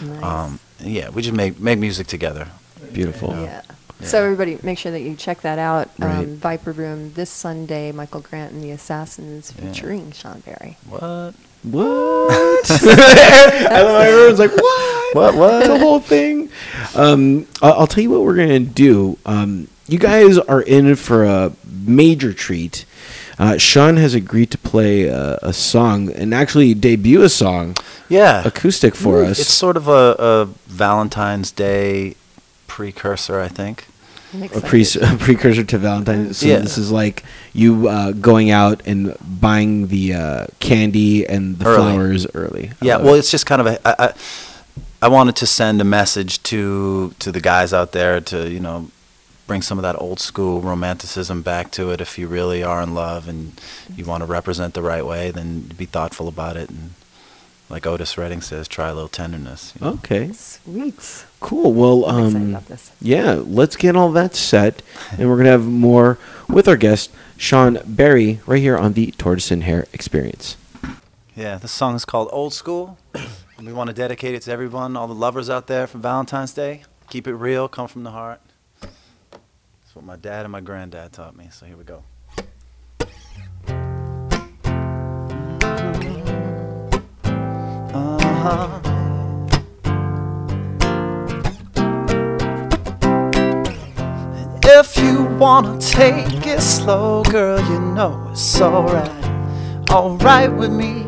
Nice. Um, yeah, we just make make music together. Beautiful. Yeah. So everybody, make sure that you check that out. Right. Um, Viper Room this Sunday. Michael Grant and the Assassins Yeah. featuring Shawn Barry. What? What? I love how everyone's like, what? What? What? the whole thing. Um, I'll, I'll tell you what we're gonna do. Um, you guys are in for a major treat. Uh, Shawn has agreed to play a, a song and actually debut a song Yeah. acoustic for us. It's sort of a, a Valentine's Day precursor, I think. I'm a, pre- a precursor to Valentine's. Day. So Yeah. this is like you uh, going out and buying the uh, candy and the Early. flowers early. Yeah, well, it. it's just kind of a. I, I, I wanted to send a message to to the guys out there to you know bring some of that old school romanticism back to it. If you really are in love and you want to represent the right way, then be thoughtful about it and. Like Otis Redding says, try a little tenderness. you know? okay, Sweet. cool. Well, I'm um, about this. yeah, let's get all that set, and we're gonna have more with our guest Shawn Barry right here on the Tortoise and Hare Experience. Yeah, this song is called Old School. and we want to dedicate it to everyone, all the lovers out there for Valentine's Day. Keep it real, come from the heart. That's what my dad and my granddad taught me, so here we go. Uh-huh. If you wanna take it slow, girl, you know it's alright, alright with me.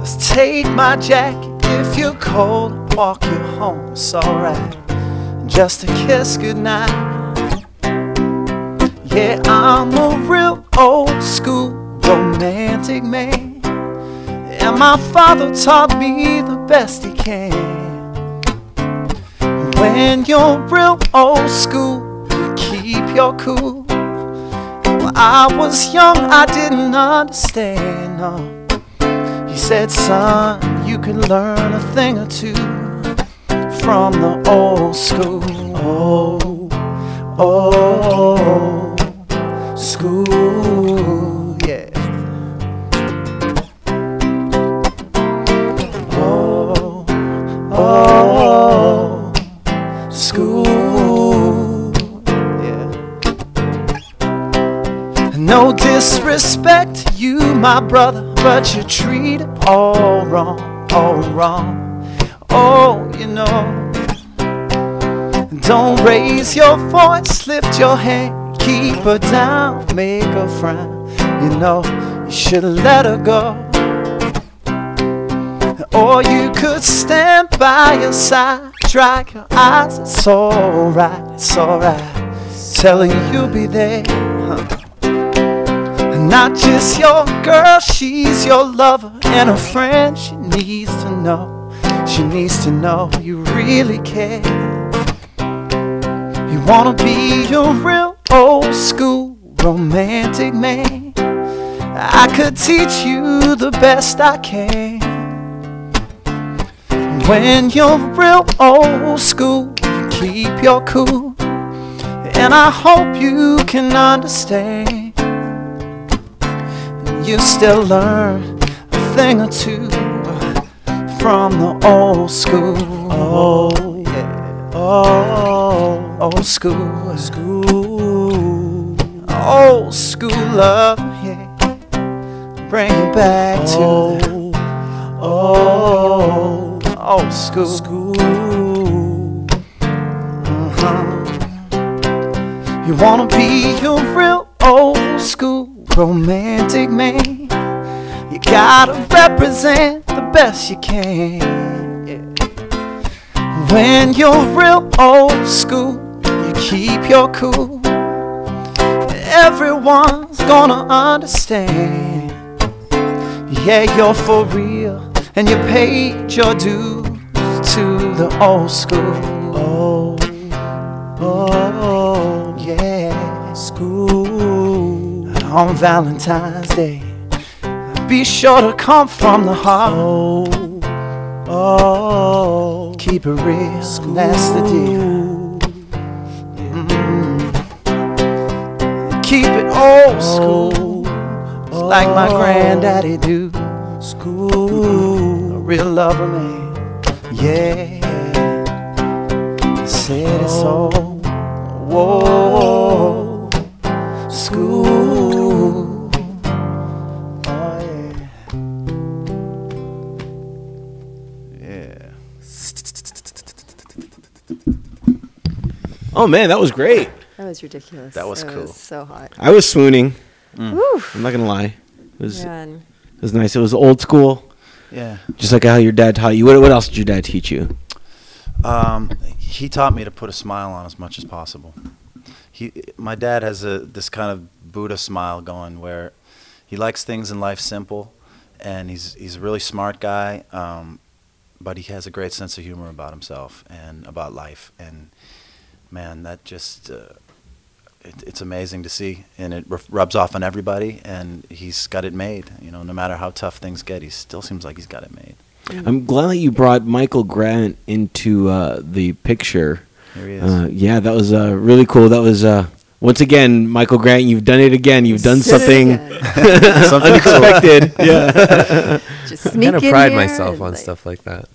Let's take my jacket if you're cold, walk you home, it's alright. Just a kiss goodnight. Yeah, I'm a real old school romantic man. And my father taught me the best he can. When you're real old school, you keep your cool. When I was young, I didn't understand. No. He said, son, you can learn a thing or two from the old school. Oh, oh, school, yeah. Oh, oh, school, yeah. No disrespect you, my brother, but you treat all wrong, all wrong. Oh, you know. Don't raise your voice, lift your hand, keep her down, make her frown. You know, you should let her go. Or you could stand by your side, dry your eyes. It's alright, it's alright. Telling you you'll be there. huh. Not just your girl, she's your lover and a friend. She needs to know, she needs to know you really care. You wanna be a real old school romantic man. I could teach you the best I can. When you're real old school, you keep your cool. And I hope you can understand. You still learn a thing or two from the old school. Oh, yeah. Oh, old school. School. Old school love, yeah. Bring it back to oh, old school. School. Uh-huh. You wanna be a real old school romantic man. You gotta represent the best you can. When you're real old school, you keep your cool. everyone's gonna understand. Yeah, you're for real, and you paid your dues to the old school. Oh, oh, yeah, school. On Valentine's Day, be sure to come from the heart. Oh, oh, keep it real, that's the deal. Mm. Keep it old school, like my granddaddy do. School, a real lover man, yeah. Said it's all, whoa, school. Oh man, that was great. That was ridiculous. That was It cool. so hot. I was swooning. Woo. I'm not gonna lie. It was Man. it was nice. It was old school, Yeah. just like how your dad taught you. What what else did your dad teach you? Um, he taught me to put a smile on as much as possible. He, my dad has a this kind of Buddha smile going where he likes things in life simple, and he's he's a really smart guy, um, but he has a great sense of humor about himself and about life. And man, that just uh, it, it's amazing to see, and it rubs off on everybody. And he's got it made. You know, no matter how tough things get, he still seems like he's got it made. I'm glad that you brought Michael Grant into uh, the picture. Here he is. Uh, yeah, that was uh, really cool. That was uh, once again, Michael Grant. You've done it again. You've done something. Something unexpected. yeah. Just I sneak kind of pride myself on like, stuff like that.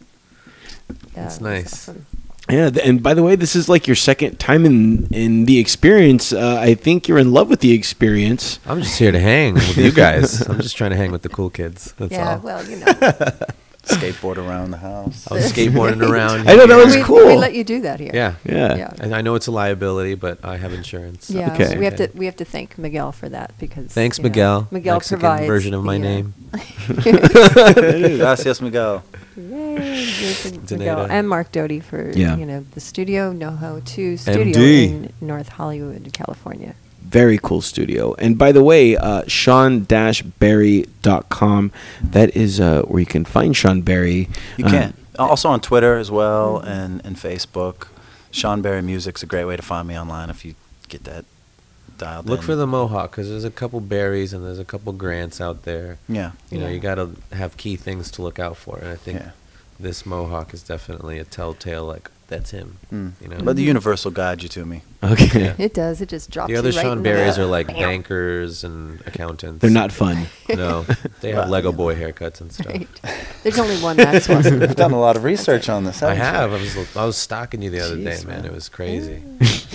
yeah, It's it was nice. awesome. Yeah, and by the way, this is like your second time in in the experience. Uh, I think you're in love with the experience. I'm just here to hang with you guys. I'm just trying to hang with the cool kids. That's yeah, all. well, you know. Skateboard around the house. I was skateboarding around. I know, that here. was we, cool. We let you do that here. Yeah. Yeah. Yeah. And I know it's a liability, but I have insurance. so- Yeah, Okay. we have to we have to thank Miguel for that because Thanks, you know, Miguel. Miguel Mexican provides version of my the, name. Gracias, Miguel. Yay, Jason and Mark Doty for Yeah. you know the studio NoHo Two studio MD. in North Hollywood, California. Very cool studio. And by the way, uh, Shawn-Barry.com. That is uh, where you can find Shawn Barry. You Uh, can. Also on Twitter as well and, and Facebook. Shawn Barry Music's a great way to find me online if you get that dialed Look in. for the Mohawk because there's a couple berries and there's a couple grants out there. Yeah. You know, Yeah. you got to have key things to look out for. And I think Yeah. This Mohawk is definitely a telltale, like, that's him. Mm. You know? But the universal will guide you to me. Okay. Yeah. It does. It just drops The other you right Shawn in the Barrys are like bankers and accountants. They're not fun. No, they have Well, Lego you know. boy haircuts and stuff. Right. There's only one Maxwell. You've done a lot of research on this, I haven't you? I was I was stalking you the other day, man. man. It was crazy.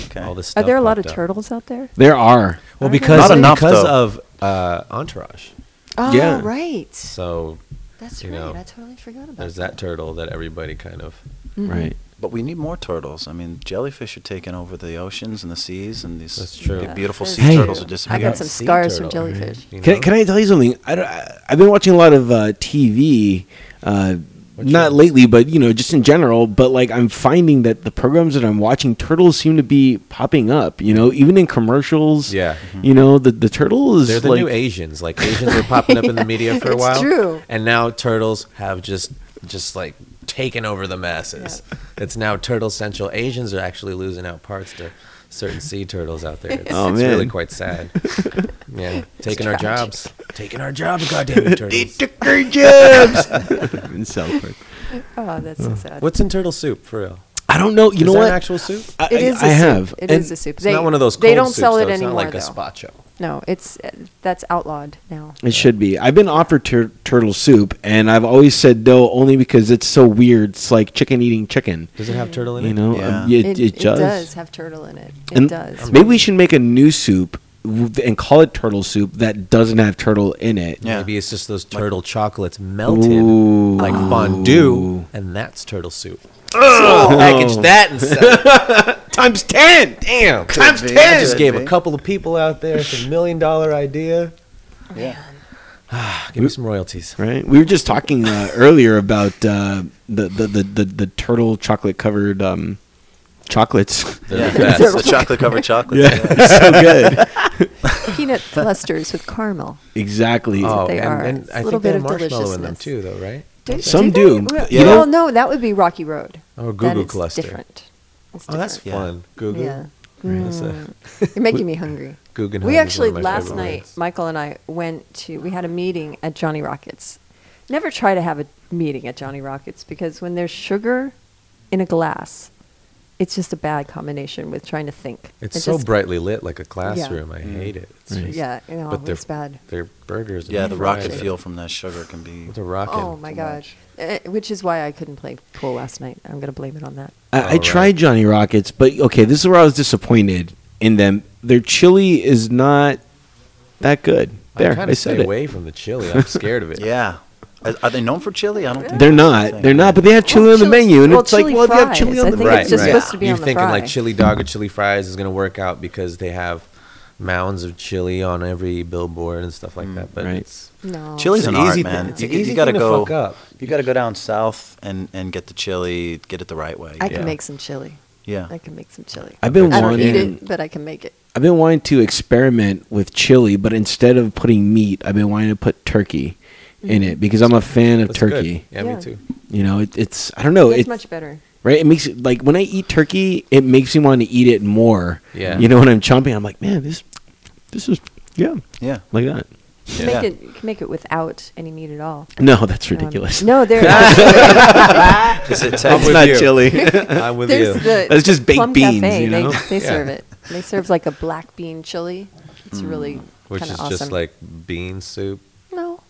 Okay. All this Are there a lot of up. turtles out there? There are. Well, Are because Not enough, because though. of uh, Entourage. Oh, Yeah. right. So That's you right. know, I totally forgot about there's that turtle that everybody kind of. Mhm. Right. But we need more turtles. I mean, jellyfish are taking over the oceans and the seas, and these That's true. big, beautiful That's sea Hey. turtles are disappearing. I got some Sea scars from turtle, jellyfish. you Can, know? can I tell you something? I, don't- I, I've been watching a lot of uh, TV, uh, What not shows? lately, but you know, just in general. But like, I'm finding that the programs that I'm watching, turtles seem to be popping up. You know, even in commercials. Yeah. You know, the the turtle is They're the like new Asians. Like Asians were popping up in the media for a while. true. And now turtles have just just like taken over the masses. It's now turtle central. Asians are actually losing out parts to certain sea turtles out there. It's, Oh, it's really quite sad. Yeah, taking our jobs. Taking our jobs, goddamn it, turtles. our jobs in South Park. Oh, that's so sad. What's in turtle soup for real? I don't know. You is know that what? an actual soup? I, It is I, a I soup. have. It And is a soup. It's not one of those. They don't soups, sell it though. It's anymore not like though. a gazpacho. No, it's uh, that's outlawed now. It should be. I've been offered tur- turtle soup, and I've always said no, only because it's so weird. It's like chicken eating chicken. Does it have turtle in You it? know, Yeah. um, it, does. it, does. have turtle in it. It And does. Maybe we should make a new soup w- and call it turtle soup that doesn't have turtle in it. Yeah. Maybe it's just those turtle chocolates melted Ooh. like fondue, and that's turtle soup. Oh. Package that and sell. Times ten. Damn. Times be. I just gave be. a couple of people out there a million dollar idea. Yeah. Give me some royalties. Right. We were just talking uh, earlier about uh, the, the, the, the the turtle chocolate covered um, chocolates. They're Yeah. the best. the chocolate covered chocolate. yeah, so good. peanut clusters with caramel. Exactly. Oh, they and, are. and It's I a little think they bit have of marshmallow in them too, though, right? Do- Some they? do. Well, You know- no, that would be Rocky Road. Oh, That Goo Goo is Cluster. different. It's Oh, that's. Yeah. fun. Goo Goo. Yeah. Mm. You're making me hungry. Guggenheim We actually last night, words. Michael and I went to. We had a meeting at Johnny Rockets. Never try to have a meeting at Johnny Rockets because when there's sugar in a glass, it's just a bad combination with trying to think. It's It so just- brightly lit like a classroom. I hate it. It's Right. just- Yeah, you know, but they're, it's bad. Their burgers. Yeah, the rocket are- fuel from that sugar can be. The rocket. Oh my gosh. Uh, which is why I couldn't play pool last night. I'm gonna blame it on that. I, I All tried. Johnny Rockets, but okay, this is where I was disappointed in them. Their chili is not that good. There, I I, kind of said stay it. away from the chili. I'm scared of it. Yeah. Are, are they known for chili? I don't think They're not. the. They're not. But they have chili Well, on the chili- menu, and well, it's like, chili well, they have chili fries. on I the think menu. it's just right. supposed to be You're on the thinking fry. like chili dog or chili fries is going to work out because they have mounds of chili on every billboard and stuff like mm, that. But Right. it's No. Chili's It's an an art, easy man. thing- it's you, an you easy gotta thing to go. fuck up. You gotta go down south and and get the chili, get it the right way. I can Yeah. make some chili. Yeah. I can make some chili. I've been I don't eat wanting. it, but I can make it. I've been wanting to experiment with chili, but instead of putting meat, I've been wanting to put turkey in it because I'm a fan of that's good. turkey. Yeah, Yeah. me too. You know, it, it's I don't know, it's it's much better. right. It makes it like when I eat turkey, it makes me want to eat it more. Yeah. You know, when I'm chomping, I'm like, man, this, this is yeah, Yeah. like that. You can make it. You can make it without any meat at all. No, that's Um, ridiculous. no, there. Is it I'm Texas? with not you. chili. I'm with There's you. the That's just baked Plum beans, Cafe. you know? They, they Yeah. serve it. They serve like a black bean chili. It's really Which kind is of awesome. just like bean soup.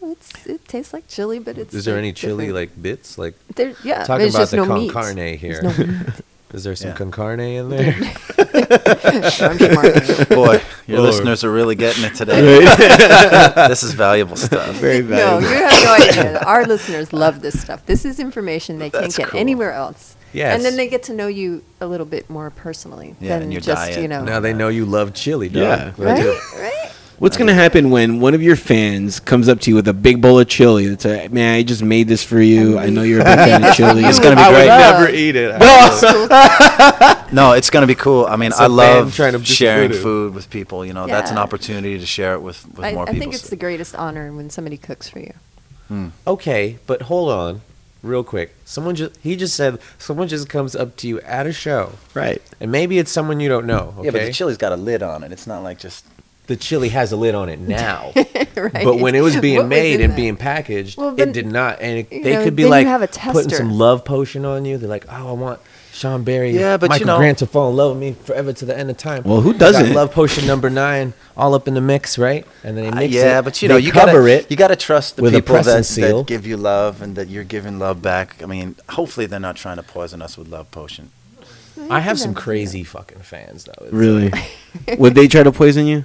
No, it's it tastes like chili, but it's. Is there like, any chili different. like bits? Like There, yeah, talking about just the no con meat. carne here. No meat. Is there some Yeah. con carne in there? I'm smart. Boy, your Or- listeners are really getting it today. this is valuable stuff. Very valuable. No, valuable. you have no idea. Our listeners love this stuff. This is information they can't get cool. anywhere else. Yes. And then they get to know you a little bit more personally Yeah, than and your just, diet. you know. now they know you love chili, dog. Yeah. They right? do. right? What's gonna happen when one of your fans comes up to you with a big bowl of chili? It's a man. I just made this for you. I know you're a big fan of chili. It's gonna be great. I would never eat it. actually. No, it's going to be cool. I mean, It's I a fan love trying to just sharing food food with people. You know, that's an opportunity to share it with, with I, more I people. I think it's the greatest honor when somebody cooks for you. Hmm. Okay, but hold on, real quick. Someone just he just said someone just comes up to you at a show, right. and maybe it's someone you don't know. Okay, Yeah, but the chili's got a lid on it. It's not like just. The chili has a lid on it now. right? But when it was being What made in and that? being packaged, Well, it did not. And it, they know, could be like have a putting some love potion on you. They're like, "Oh, I want Shawn Barry, Yeah, but you Michael know- Grant to fall in love with me forever to the end of time." Well, who doesn't? love potion number nine all up in the mix, right? And then they Uh, mix it. yeah, but you know, you cover gotta it. you gotta trust the with people press that, seal. that give you love and that you're giving love back. I mean, hopefully they're not trying to poison us with love potion. I have some crazy fucking fans though. It's Really? Would they try to poison you?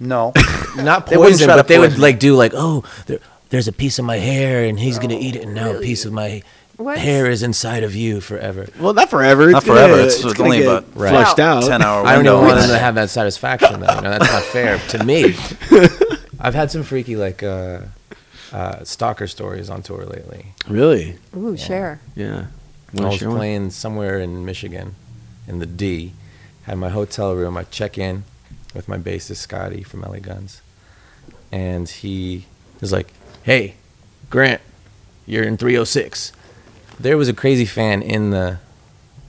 No, not They wouldn't poison, but they would like do like, oh, there, there's a piece of my hair, and he's gonna eat it, and now a piece of my What? hair is inside of you forever. Well, not forever. Not forever. It's- it's only about Right. flushed out. ten hour. I don't even want them to have that satisfaction though. You know, that's not fair to me. I've had some freaky like uh, uh, stalker stories on tour lately. Really? Ooh, share. Yeah. I Wanna was share one? playing somewhere in Michigan, in the D. Had my hotel room. I check in with my bassist Scotty from LA Guns, and he is like, "Hey, Grant, you're in 306." There was a crazy fan in the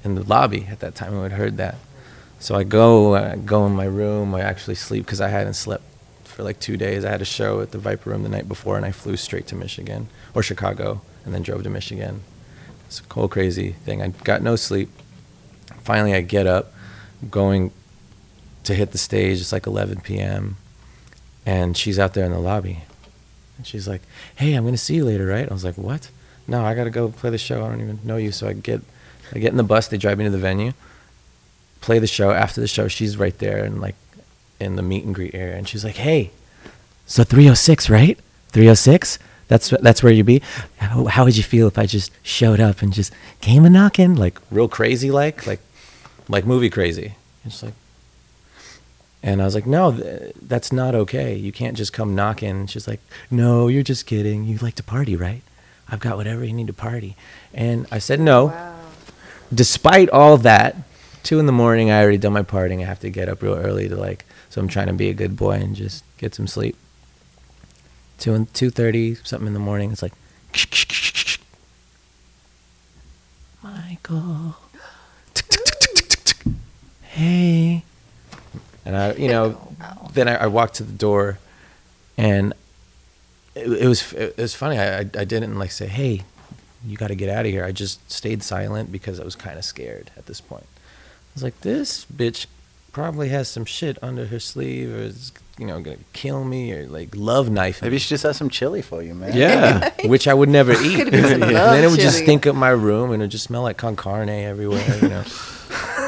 in the lobby at that time who had heard that. So I go uh, go in my room. I actually sleep because I hadn't slept for like two days. I had a show at the Viper Room the night before, and I flew straight to Michigan or Chicago, and then drove to Michigan. It's a whole crazy thing. I got no sleep. Finally, I get up, going to hit the stage. It's like 11 p.m. And she's out there in the lobby. And she's like, "Hey, I'm gonna see you later, right?" I was like, "What? No, I gotta go play the show. I don't even know you." So I get, I get in the bus. They drive me to the venue. Play the show. After the show, she's right there and like in the meet and greet area, and she's like, "Hey, so 306, right? 306? That's that's where you be. How, how would you feel if I just showed up and just came a knocking, like real crazy, like like like movie crazy?" She's like, and I was like, "No, th- that's not okay. You can't just come knocking." And she's like, "No, you're just kidding. You like to party, right? I've got whatever you need to party." And I said, "No." Wow. Despite all that, two in the morning. I already done my partying. I have to get up real early to like. So I'm trying to be a good boy and just get some sleep. Two and two thirty something in the morning. It's like. Michael. Hey. And I, you know, then I, I walked to the door, and it, it was it was funny. I, I didn't like say, "Hey, you got to get out of here." I just stayed silent because I was kind of scared at this point. I was like, "This bitch probably has some shit under her sleeve, or is you know gonna kill me, or like love knife me." Maybe she just has some chili for you, man. Yeah. which I would never eat. Could've been some and then it would just stink up my room, and it would just smell like con carne everywhere. You know,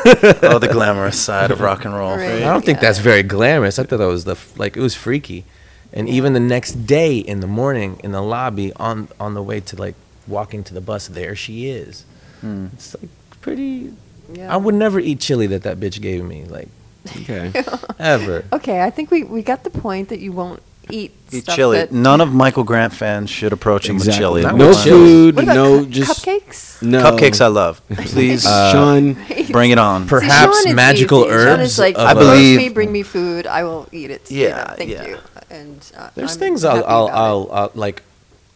oh, the glamorous side of rock and roll. Right. I don't think that's very glamorous. I thought that was the like it was freaky. And even the next day in the morning in the lobby on on the way to like walking to the bus, there she is. Hmm. It's like pretty. Yeah. I would never eat chili that that bitch gave me, like Okay. ever. Okay, I think we, we got the point that you won't eat, Eat stuff chili. that- None of Michael Grant fans should approach him Exactly. with chili. Not No with chili. food. What about No, cu- just cupcakes? no Cupcakes I love. Please, uh, Shawn. bring it on. Per- See, Perhaps Shawn is magical easy. Shawn herbs is like, of I approach believe- me, bring me food, I will eat it. You know, Yeah, thank yeah. you. And uh, There's I'm things I'll happy I'll, about it. I'll, I'll like.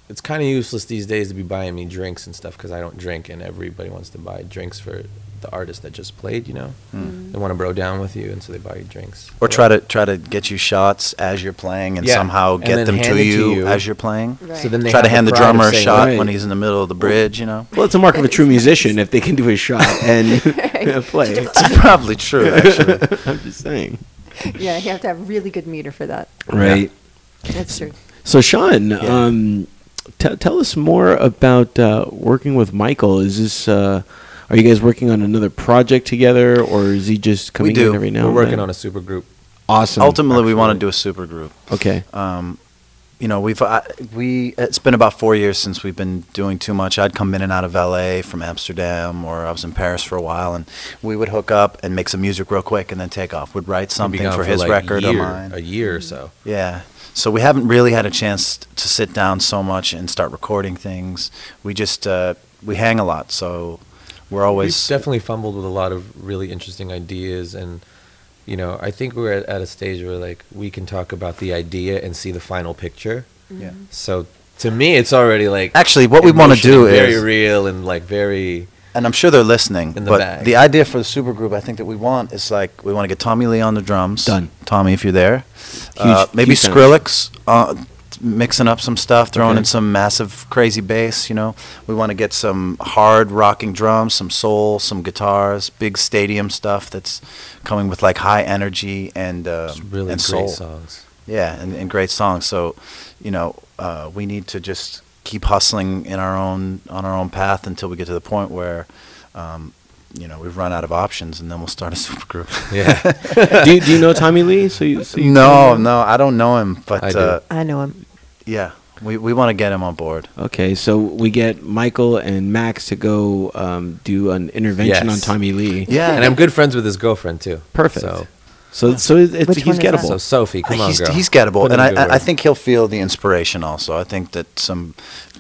It's kind of useless these days to be buying me drinks and stuff because I don't drink, and everybody wants to buy drinks for the artist that just played. You know, Hmm. they want to bro down with you, and so they buy you drinks. Or try to try to get you shots as you're playing and Yeah, somehow and get then them to it to you, you. as you're playing. Right. So then they Try to hand the pride of drummer a shot Right. when he's in the middle of the bridge. You know, Well, it's a mark of a true musician if they can do a shot and play. it's probably true. Actually, I'm just saying. yeah, you have to have really good meter for that. Right. That's true. So, Shawn, um, t- tell us more about uh, working with Michael. Is this? Uh, are you guys working on another project together, or is he just coming do. in every now? We're and working then? on a super group. awesome. ultimately, we want to do a super group. Okay. um, you know, we've I, we it's been about four years since we've been doing too much. I'd come in and out of L.A. from Amsterdam, or I was in Paris for a while, and we would hook up and make some music real quick, and then take off. We'd write something gone for his like record year, or mine. A year or so. Yeah. So we haven't really had a chance to sit down so much and start recording things. We just uh, we hang a lot, so we're always We've definitely fumbled with a lot of really interesting ideas, and you know, I think we're at, at a stage where like we can talk about the idea and see the final picture. Yeah. So to me, it's already like Actually, what we wanna do and very is- real and like very. and I'm sure they're listening. In the but bag. the idea for the super group, I think that we want is like we want to get Tommy Lee on the drums. Done. Tommy, if you're there. uh, maybe huge. Skrillex, uh, mixing up some stuff, throwing Okay. in some massive crazy bass. You know, we want to get some hard rocking drums, some soul, some guitars, big stadium stuff that's coming with like high energy and uh, Just really and great soul. songs. Yeah, and, and great songs. So, you know, uh, we need to just keep hustling in our own on our own path until we get to the point where, um, you know, we've run out of options, and then we'll start a super group. Yeah. do, you, do you know Tommy Lee? So you, so you no, no, I don't know him, but I uh, I know him. Yeah, we we want to get him on board. Okay, so we get Michael and Max to go um, do an intervention Yes. on Tommy Lee. Yeah, and I'm good friends with his girlfriend too. Perfect. So, So, so it's, it's, Which he's one is that? gettable. so Sophie, come on, he's, girl. he's gettable, Put in and a I, good I, I word. think he'll feel the inspiration. Also, I think that some,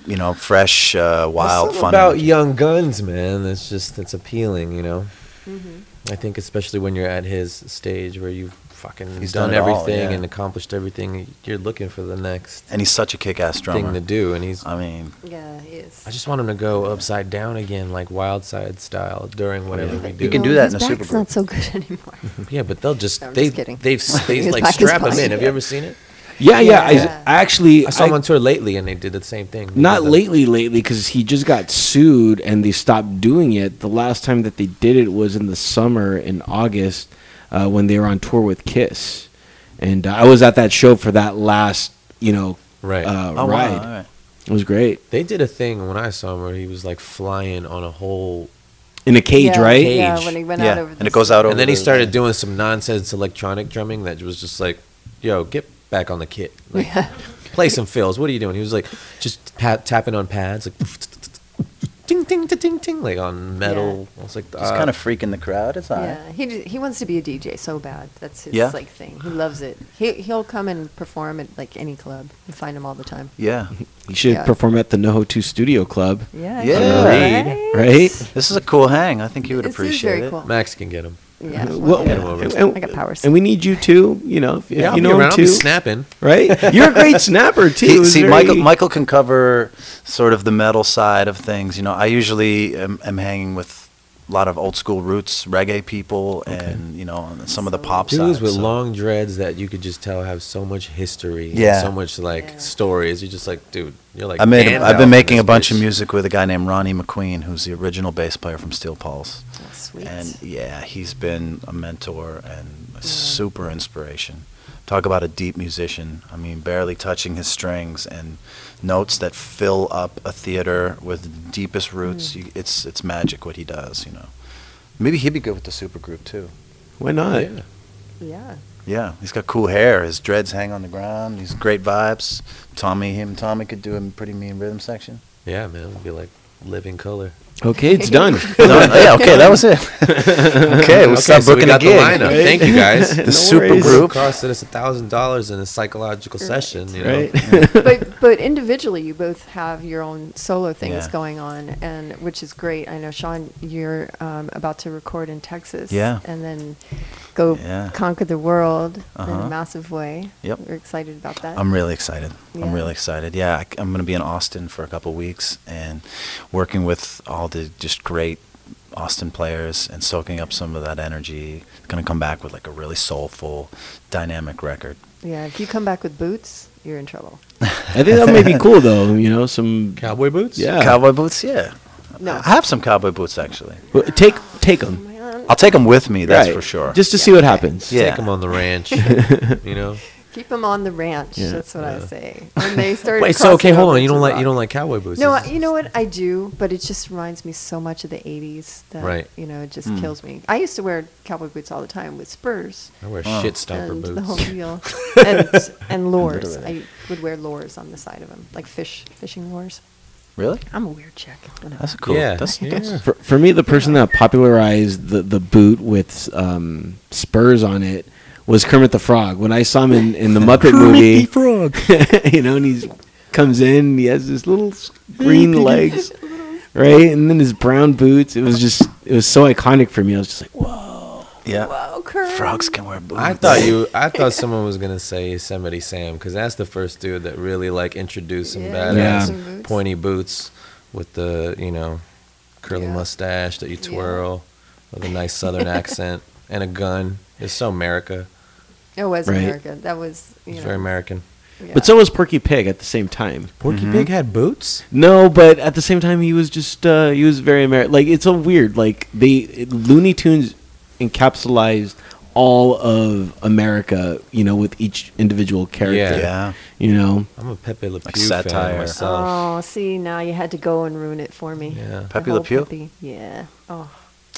you know, fresh, uh, wild, It's fun. about energy. young guns, man. It's just it's appealing, you know. Mm-hmm. I think especially when you're at his stage where you've fucking He's done, done it all, everything yeah. and accomplished everything, you're looking for the next and he's such a kick-ass drummer. thing to do, and he's. I mean, Yeah, he is. I just want him to go upside down again, like Wild Side style, during whatever we do. He can do that his in a back's supergroup. not so good anymore. Yeah, but they'll just I'm they just kidding. they've they like back strap him in. Have you ever seen it? yeah, yeah. Yeah. I, I actually I saw him on tour lately, and they did the same thing. Not did the- lately, lately, because he just got sued and they stopped doing it. The last time that they did it was in the summer in August uh, when they were on tour with Kiss, and uh, I was at that show for that last, you know, Right. uh, oh ride. wow, all right. It was great They did a thing when I saw him where he was like flying on a whole, in a cage, yeah, right? Yeah, when he went Yeah, out over and it goes out over. and then he the- started doing some nonsense electronic drumming that was just like, "Yo, get back on the kit, like, Yeah. play some fills." What are you doing? He was like, just pat, tapping on pads, like, ting ding ting ding ting like on metal. I was like, He's uh, kind of freaking the crowd. It's all right. Yeah, he j- he wants to be a DJ so bad. That's his Yeah? like thing. He loves it. He he'll come and perform at like any club. You find him all the time. Yeah. You should Yeah. perform at the NoHo 2 Studio Club, Yeah. Yeah. right? right? This is a cool hang. I think you would This is appreciate very it. cool. Max can get him. Yeah. Well, Get him over. and- I got powers. And we need you too, you know, if, if Yeah, I'll you be know him around. I'll be too, snapping. right? You're a great snapper too. He- see, Michael very- Michael can cover sort of the metal side of things. You know, I usually am, am hanging with a lot of old school roots reggae people, and you know, and some of the pop Dudes side. with so- long dreads that you could just tell have so much history, and Yeah. so much like Yeah. stories. You're just like, dude, you're like. I made. Gandalf I've been making a this bunch of music with a guy named Ronnie McQueen, who's the original bass player from Steel Pulse. Sweet. And yeah, he's been a mentor and a super inspiration. Talk about a deep musician. I mean, barely touching his strings and notes that fill up a theater with deepest roots. Mm. You, it's it's magic what he does. You know, maybe he'd be good with the supergroup too. Why not? Yeah. yeah. Yeah, he's got cool hair. His dreads hang on the ground. He's great vibes. Tommy, him, Tommy could do a pretty mean rhythm section. Yeah, man, it would be like Living Colour. Okay, it's done. No, yeah, okay, that was it. okay, we'll start so we booking got a gig. the lineup. right? Thank you guys. The No super worries. group. costed us a thousand dollars in a psychological session. You know? right? but but individually, you both have your own solo things Yeah. going on, and which is great. I know Shawn, you're um, about to record in Texas, Yeah. and then go Yeah. conquer the world in Uh-huh. a massive way. Yep. we're excited about that. I'm really excited. I'm really excited. Yeah, I, am going to be in Austin for a couple weeks and working with all the just great Austin players and soaking up some of that energy. Going to come back with like a really soulful, dynamic record. yeah, if you come back with boots, you're in trouble. I think that may be cool though. You know, some Cowboy boots. Yeah. Cowboy boots, yeah. No. I have some cowboy boots actually. Well, take take them. I'll take them with me, that's for sure. Just to see what happens. Yeah. Take them on the ranch. you know. Keep them on the ranch. Yeah. That's what I say. When they start. Wait, so okay, hold on. You don't like rock. you don't like cowboy boots? No, I, you know what I do, but it just reminds me so much of the '80s that Right. you know it just Mm. kills me. I used to wear cowboy boots all the time with spurs I wear Oh. shit stopper and boots. the whole deal, and and lures. I would wear lures on the side of them, like fish fishing lures. Really? I'm a weird chick. whatever. That's cool. Yeah. That's, Yeah. For, for me, the person that popularized the, the boot with um, spurs on it was Kermit the Frog. When I saw him in, in the Muppet movie, Frog. you know, and he comes in, he has his little green legs, right, and then his brown boots. It was just, it was so iconic for me. I was just like, whoa. Yeah. Wow, Kurt. Frogs can wear boots. I thought you. I thought someone was gonna say Yosemite Sam because that's the first dude that really like introduced some Yeah, badass Yeah. pointy boots with the you know curly Yeah. mustache that you Yeah. twirl with a nice Southern accent and a gun. It's so America. It was Right. America. That was you It's know. very American. yeah. But so was Porky Pig at the same time. Porky Pig had boots. No, but at the same time, he was just uh, he was very American. Like it's so weird. Like they Looney Tunes encapsulated all of America. You know, with each individual character. Yeah. Yeah. You know, I'm a Pepe Le Pew Like fan satire. myself. Oh, see now you had to go and ruin it for me. Yeah. The Pepe Le whole Pew? Pepe, Yeah. Oh,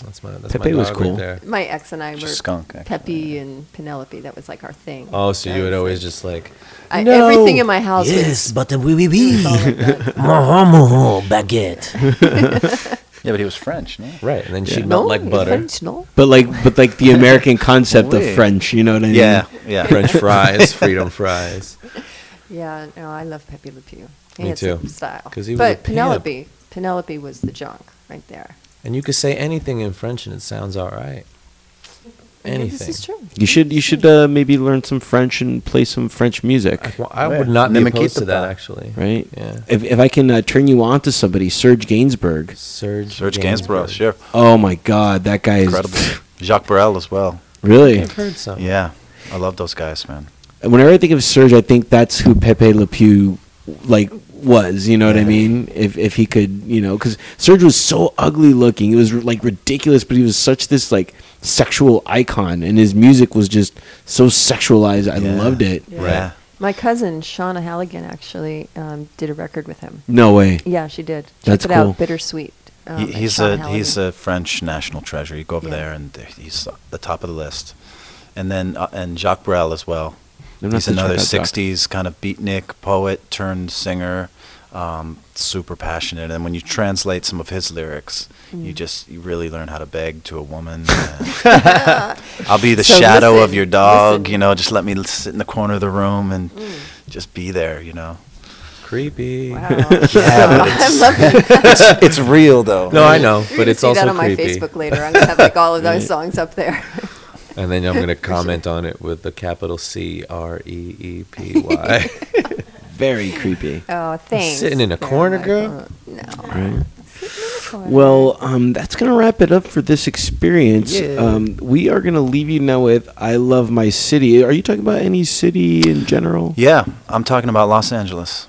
That's my that's Pepe my was dog cool. right there. my ex and I Just were skunk, actually. Pepe and Penelope. That was like our thing. Oh, so you would always like- just like I, No. everything in my house was, but the wee wee wee. was all like baguette. Yeah, but he was French, no? Right, and then she'd no, melt like butter. French, no? but like but like the American concept of French. You know what I mean? Yeah, yeah. French fries, freedom fries. Yeah, no, I love Pepe Le Pew. He Me had some too. Style. 'Cause he was but a. Penelope, Penelope was the junk right there. And you could say anything in French and it sounds all right. Yeah, Anything. This is true. You should you should uh, maybe learn some French and play some French music. I, wa- I Right. would not Ne be opposed to that actually. Right. Yeah. If if I can uh, turn you on to somebody, Serge Gainsbourg. Serge. Serge Gainsbourg, sure. Oh my God, that guy is Incredible. Jacques Brel as well. really. I've heard some. Yeah. I love those guys, man. Whenever I think of Serge, I think that's who Pepe Le Pew like was. You know what I mean? If if he could, you know, because Serge was so ugly looking, it was like ridiculous, but he was such this like sexual icon, and his music was just so sexualized. I Yeah. loved it. Yeah. Right. My cousin Shauna Halligan actually um, did a record with him. No way. Yeah, she did. Check That's it cool. out. Bittersweet. Um, He- he's Shauna a he's a French national treasure. You go over Yeah. there and he's the top of the list. And then uh, and Jacques Brel as well. I'm gonna He's have to another out '60s kind of beatnik poet turned singer. um, super passionate. And when you translate some of his lyrics, you Mm. just you really learn how to beg to a woman. and I'll be the So shadow of your dog. listen. You know, just let me l- sit in the corner of the room and Mm. just be there. You know. Creepy. Wow. Yeah, but I it's, love it. it's it's real though. No, I know, You're but gonna it's see also that on creepy. my Facebook later. I'm gonna have like all of those songs up there. And then I'm going to comment on it with the capital C R E E P Y. Very creepy. Oh, thanks. Sitting in a very corner, girl? Uh, No. Right. Well, um, that's gonna wrap it up for this experience. Yeah. Um, we are gonna leave you now with "I Love My City." Are you talking about any city in general? Yeah, I'm talking about Los Angeles.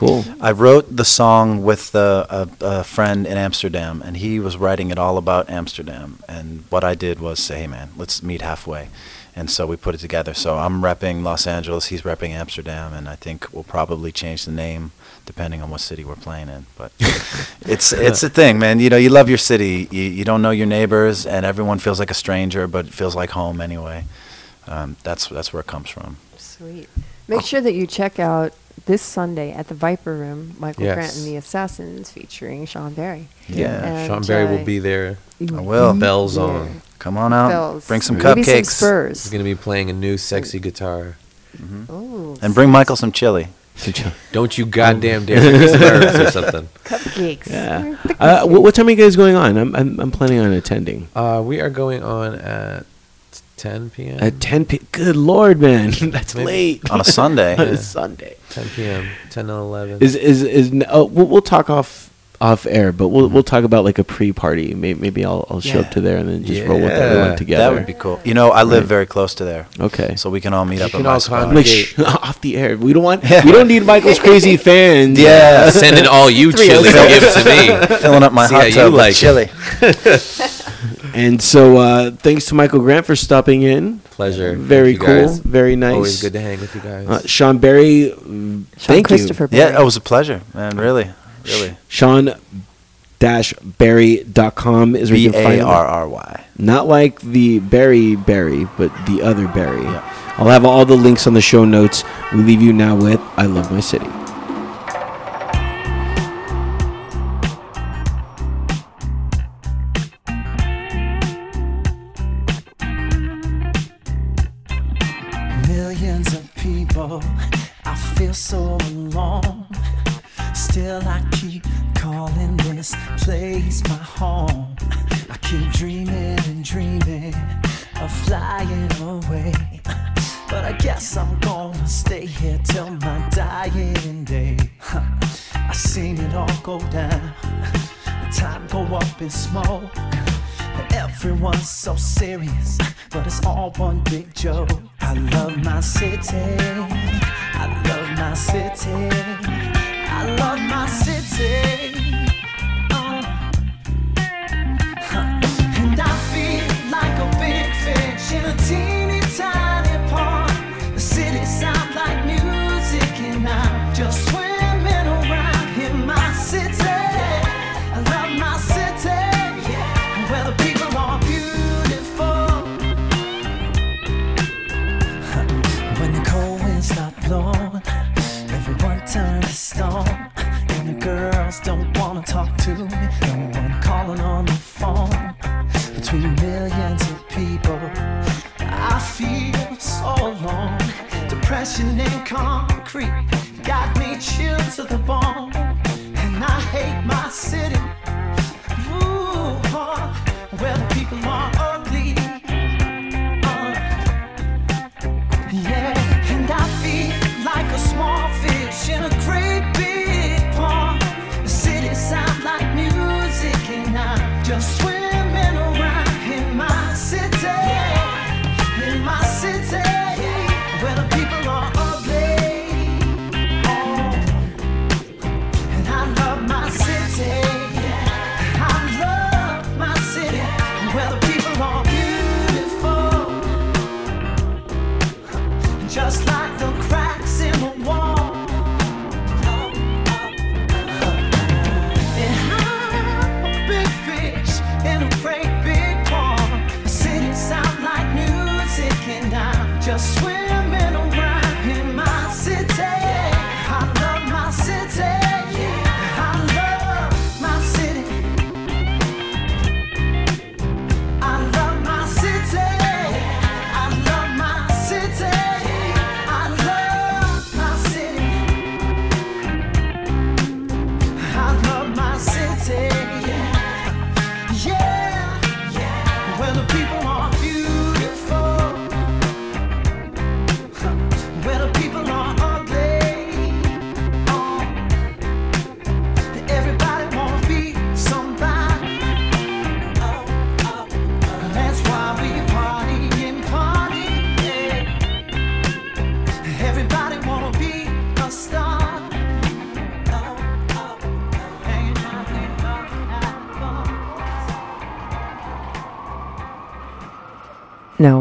Cool. I wrote the song with uh, a, a friend in Amsterdam, and he was writing it all about Amsterdam. And what I did was say, "Hey, man, let's meet halfway." And so we put it together. So I'm repping Los Angeles, he's repping Amsterdam, and I think we'll probably change the name depending on what city we're playing in. But it's it's a thing, man. You know, you love your city. You, you don't know your neighbors, and everyone feels like a stranger, but it feels like home anyway. Um, that's that's where it comes from. Sweet. Make sure that you check out this Sunday at the Viper Room, Michael Grant and the Assassins featuring Shawn Barry. Yeah. And, Shawn Barry uh, will be there. I will. Bells Yeah. on. Come on out. Bells. Bring some Maybe some cupcakes. Spurs. He's going to be playing a new sexy guitar. Ooh, And bring Michael some chili. Don't you goddamn dare Spurs or something. cupcakes. Yeah. Uh, what, what time are you guys going on? I'm, I'm, I'm planning on attending. Uh, we are going on at 10 p.m. At 10 p. Good lord, man, that's Maybe. late On a Sunday. on a Sunday. 10 p.m. 10 and 11. Is is is? n- Oh, we'll, we'll talk off off air, but we'll we'll talk about like a pre-party. Maybe, maybe I'll I'll show up to there and then just roll with everyone together. That would be cool. You know, I live Right. very close to there, okay. so we can all meet You up can at all spot. Like Okay. sh- off the air. We don't want. We don't need Michael's crazy fans. Yeah. Sending all you chili to give to me. Filling up my See hot tub like with it. chili. And so, uh, thanks to Michael Grant for stopping in. Pleasure. Very Thank cool. guys. Very nice. Always good to hang with you guys. Uh, Shawn Barry, mm, Shawn thank Christopher you. Barry. Yeah, it was a pleasure, man. Really, really. Shawn dash barry.com is where you can find A him. R R Y. Not like the Barry Barry, but the other Barry. Yeah. I'll have all the links on the show notes. We leave you now with I Love My City. Place my home. I keep dreaming and dreaming of flying away. But I guess I'm gonna stay here till my dying day. I seen it all go down, the time go up in smoke. Everyone's so serious, but it's all one big joke. I love my city. I love my city. I love my city. Fish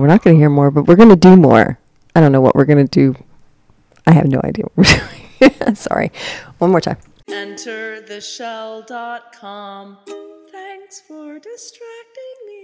not going to hear more, but we're going to do more. I don't know what we're going to do. I have no idea what we're doing. Sorry. One more time. Enter the shell.com. Thanks for distracting me.